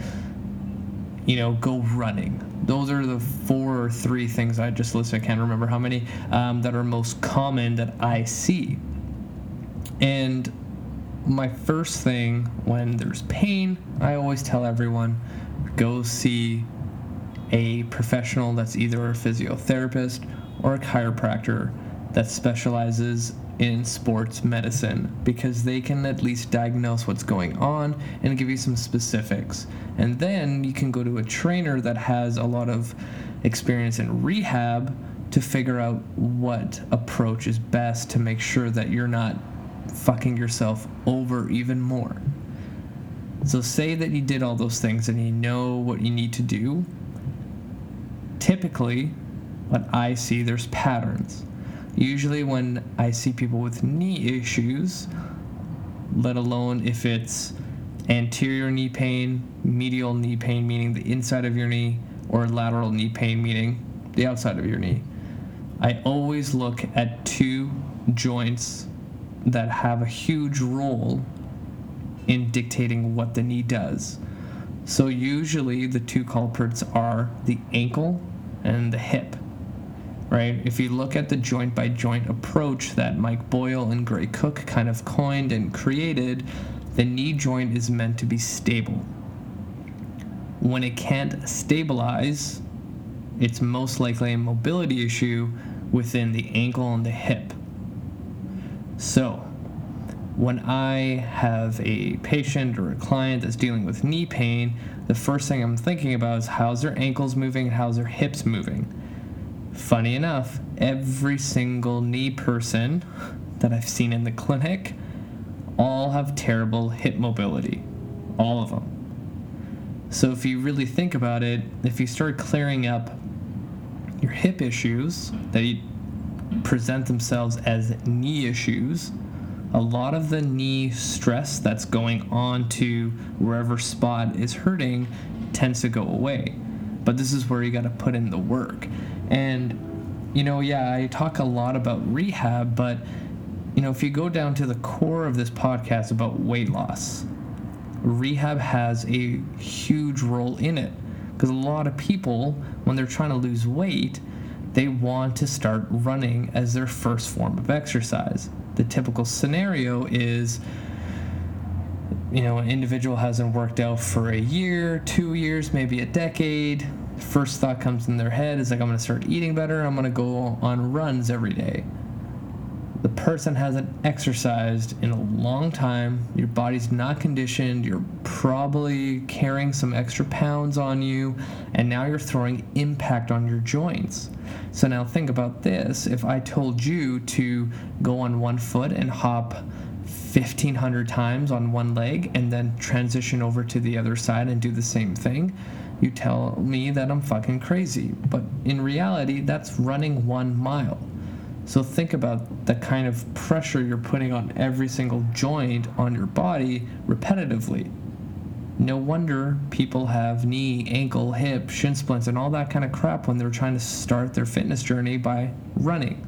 you know go running. Those are the four or three things i just listed. I can't remember how many um, that are most common that i see. And my first thing when there's pain i always tell everyone go see a professional that's either a physiotherapist or a chiropractor that specializes in sports medicine because they can at least diagnose what's going on and give you some specifics. And then you can go to a trainer that has a lot of experience in rehab to figure out what approach is best to make sure that you're not fucking yourself over even more. So, say that you did all those things and you know what you need to do. Typically, what I see, there's patterns Usually, when I see people with knee issues, let alone if it's anterior knee pain, medial knee pain, meaning the inside of your knee, or lateral knee pain, meaning the outside of your knee, I always look at two joints that have a huge role in dictating what the knee does. So, usually, the two culprits are the ankle and the hip right? If you look at the joint by joint approach that Mike Boyle and Gray Cook kind of coined and created, the knee joint is meant to be stable. When it can't stabilize, it's most likely a mobility issue within the ankle and the hip. So, when I have a patient or a client that's dealing with knee pain, the first thing I'm thinking about is how's their ankles moving and how's their hips moving funny enough, every single knee person that I've seen in the clinic all have terrible hip mobility. All of them. So if you really think about it, if you start clearing up your hip issues that present themselves as knee issues, a lot of the knee stress that's going on to wherever spot is hurting tends to go away. But this is where you got to put in the work. And, you know, yeah, I talk a lot about rehab, but, you know, if you go down to the core of this podcast about weight loss, rehab has a huge role in it. Because a lot of people, when they're trying to lose weight, they want to start running as their first form of exercise. The typical scenario is you know, an individual hasn't worked out for a year, two years, maybe a decade, first thought comes in their head is like, I'm going to start eating better. I'm going to go on runs every day. the person hasn't exercised in a long time, your body's not conditioned, you're probably carrying some extra pounds on you, and now you're throwing impact on your joints. So now think about this if I told you to go on one foot and hop 1500 times on one leg and then transition over to the other side and do the same thing, you tell me that I'm fucking crazy. But in reality, that's running one mile. So think about the kind of pressure you're putting on every single joint on your body repetitively. No wonder people have knee, ankle, hip, shin splints, and all that kind of crap when they're trying to start their fitness journey by running.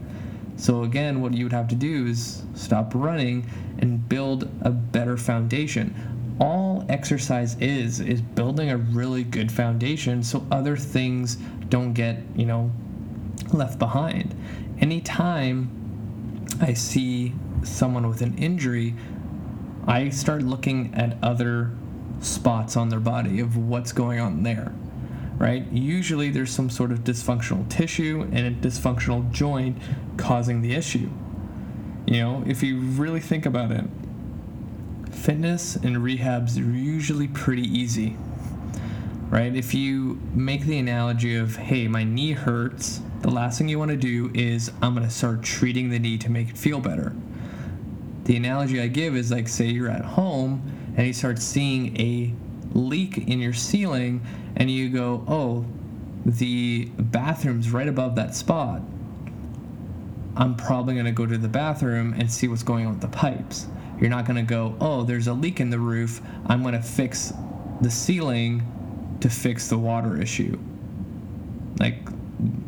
So, again, what you would have to do is stop running and build a better foundation. All exercise is, is building a really good foundation so other things don't get, you know, left behind anytime I see someone with an injury, I start looking at other spots on their body of what's going on there. Right? Usually there's some sort of dysfunctional tissue and a dysfunctional joint causing the issue. You know, if you really think about it, fitness and rehabs are usually pretty easy. Right? If you make the analogy of, hey, my knee hurts, the last thing you want to do is I'm going to start treating the knee to make it feel better. The analogy I give is like, say you're at home and you start seeing a leak in your ceiling, and you go, oh, the bathroom's right above that spot. I'm probably going to go to the bathroom and see what's going on with the pipes. You're not going to go, oh, there's a leak in the roof. I'm going to fix the ceiling to fix the water issue. Like,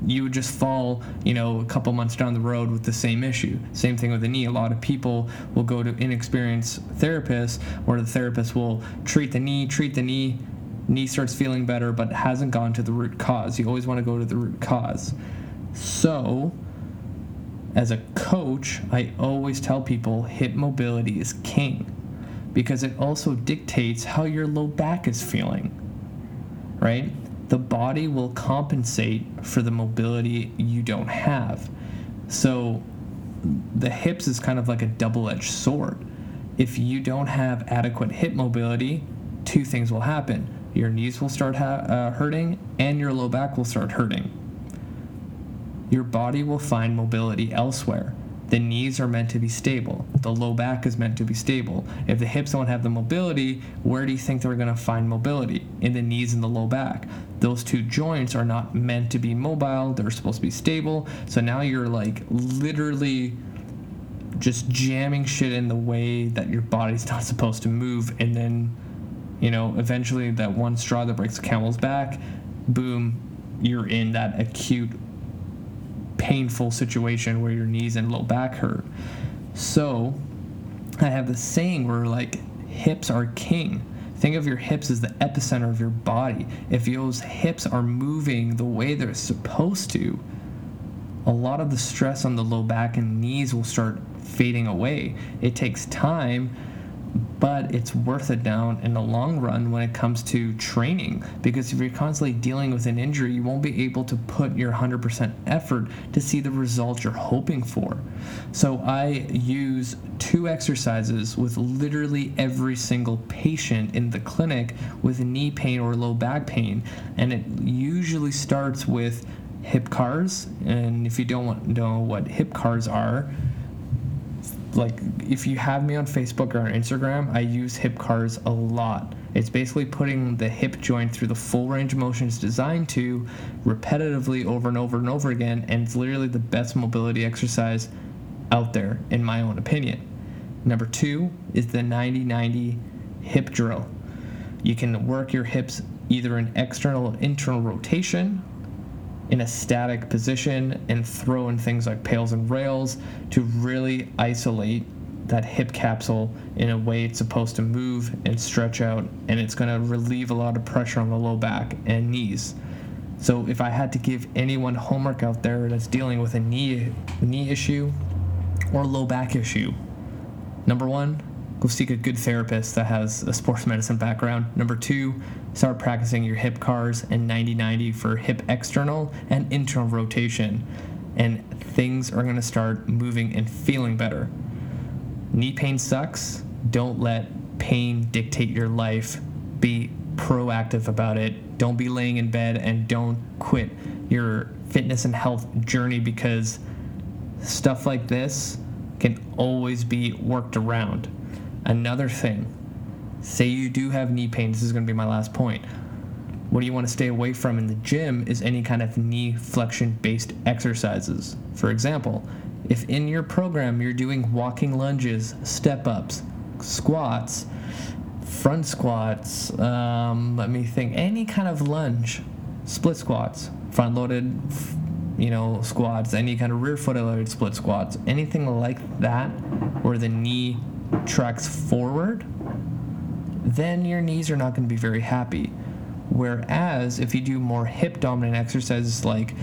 you would just fall, you know, a couple months down the road with the same issue. Same thing with the knee. A lot of people will go to inexperienced therapists where the therapist will treat the knee, treat the knee, knee starts feeling better, but hasn't gone to the root cause. You always want to go to the root cause. So, as a coach, I always tell people hip mobility is king because it also dictates how your low back is feeling, right? The body will compensate for the mobility you don't have. So the hips is kind of like a double edged sword. If you don't have adequate hip mobility, two things will happen your knees will start ha- uh, hurting and your low back will start hurting. Your body will find mobility elsewhere. The knees are meant to be stable. The low back is meant to be stable. If the hips don't have the mobility, where do you think they're going to find mobility? In the knees and the low back. Those two joints are not meant to be mobile, they're supposed to be stable. So now you're like literally just jamming shit in the way that your body's [laughs] not supposed to move. And then, you know, eventually that one straw that breaks the camel's back, boom, you're in that acute painful situation where your knees and low back hurt. So I have the saying where like hips are king. Think of your hips as the epicenter of your body. If those hips are moving the way they're supposed to, a lot of the stress on the low back and knees will start fading away. It takes time but it's worth it down in the long run when it comes to training. Because if you're constantly dealing with an injury you won't be able to put your 100% effort to see the results you're hoping for. So i use two exercises with literally every single patient in the clinic with knee pain or low back pain. And it usually starts with hip CARs. And if you don't know what hip CARs are like if you have me on Facebook or on Instagram, I use hip CARs a lot. It's basically putting the hip joint through the full range of motion it's designed to repetitively over and over and over again, and it's literally the best mobility exercise out there, in my own opinion. Number two is the 90 90 hip drill. You can work your hips either in external or internal rotation in a static position and throw in things like PAILs and RAILs to really isolate that hip capsule in a way it's supposed to move and stretch out and it's going to relieve a lot of pressure on the low back and knees. So if i had to give anyone homework out there that's dealing with a knee knee issue or low back issue number one go seek a good therapist that has a sports medicine background. Number two, start practicing your hip CARs and 90 90 for hip external and internal rotation. and things are going to start moving and feeling better. Knee pain sucks. Don't let pain dictate your life. Be proactive about it. Don't be laying in bed and don't quit your fitness and health journey because stuff like this can always be worked around. Another thing, say you do have knee pain, this is going to be my last point. What do you want to stay away from in the gym is any kind of knee flexion based exercises. For example, if in your program you're doing walking lunges, step ups, squats, front squats, um, let me think, any kind of lunge, split squats, front loaded, you know, squats, any kind of rear foot loaded split squats, anything like that where the knee tracks forward, then your knees are not going to be very happy. Whereas if you do more hip dominant exercises like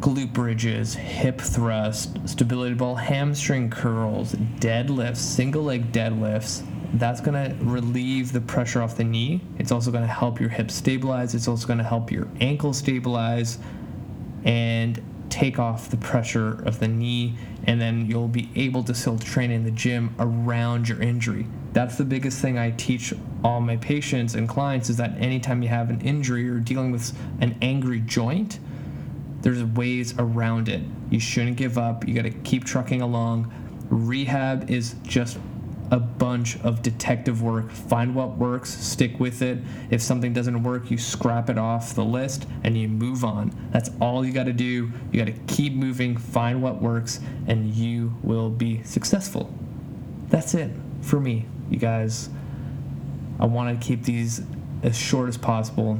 glute bridges, hip thrust, stability ball hamstring curls, deadlifts, single leg deadlifts, that's going to relieve the pressure off the knee. It's also going to help your hips stabilize. It's also going to help your ankle stabilize and take off the pressure of the knee. And then you'll be able to still train in the gym around your injury. That's the biggest thing I teach all my patients and clients is that anytime you have an injury or dealing with an angry joint, there's ways around it. You shouldn't give up. You got to keep trucking along. Rehab is just a bunch of detective work. Find what works, stick with it. If something doesn't work, you scrap it off the list and you move on. That's all you got to do. You got to keep moving, find what works, and you will be successful. That's it for me, you guys. I want to keep these as short as possible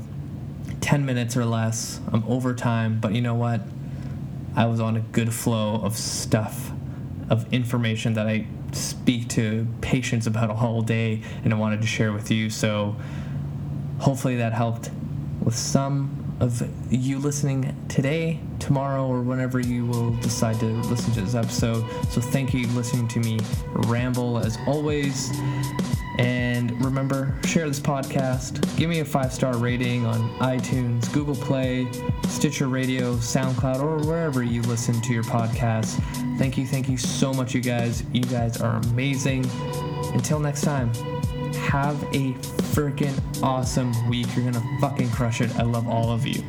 10 minutes or less. I'm over time, but you know what? I was on a good flow of stuff, of information that I speak to patients about a whole day and I wanted to share with you. So hopefully that helped with some of you listening today, tomorrow, or whenever you will decide to listen to this episode. So thank you for listening to me ramble as always. And remember, share this podcast. Give me a five star rating on iTunes, Google Play, Stitcher Radio, SoundCloud, or wherever you listen to your podcast. Thank you, thank you so much, you guys. You guys are amazing. Until next time, have a freaking awesome week. You're gonna fucking crush it. I love all of you.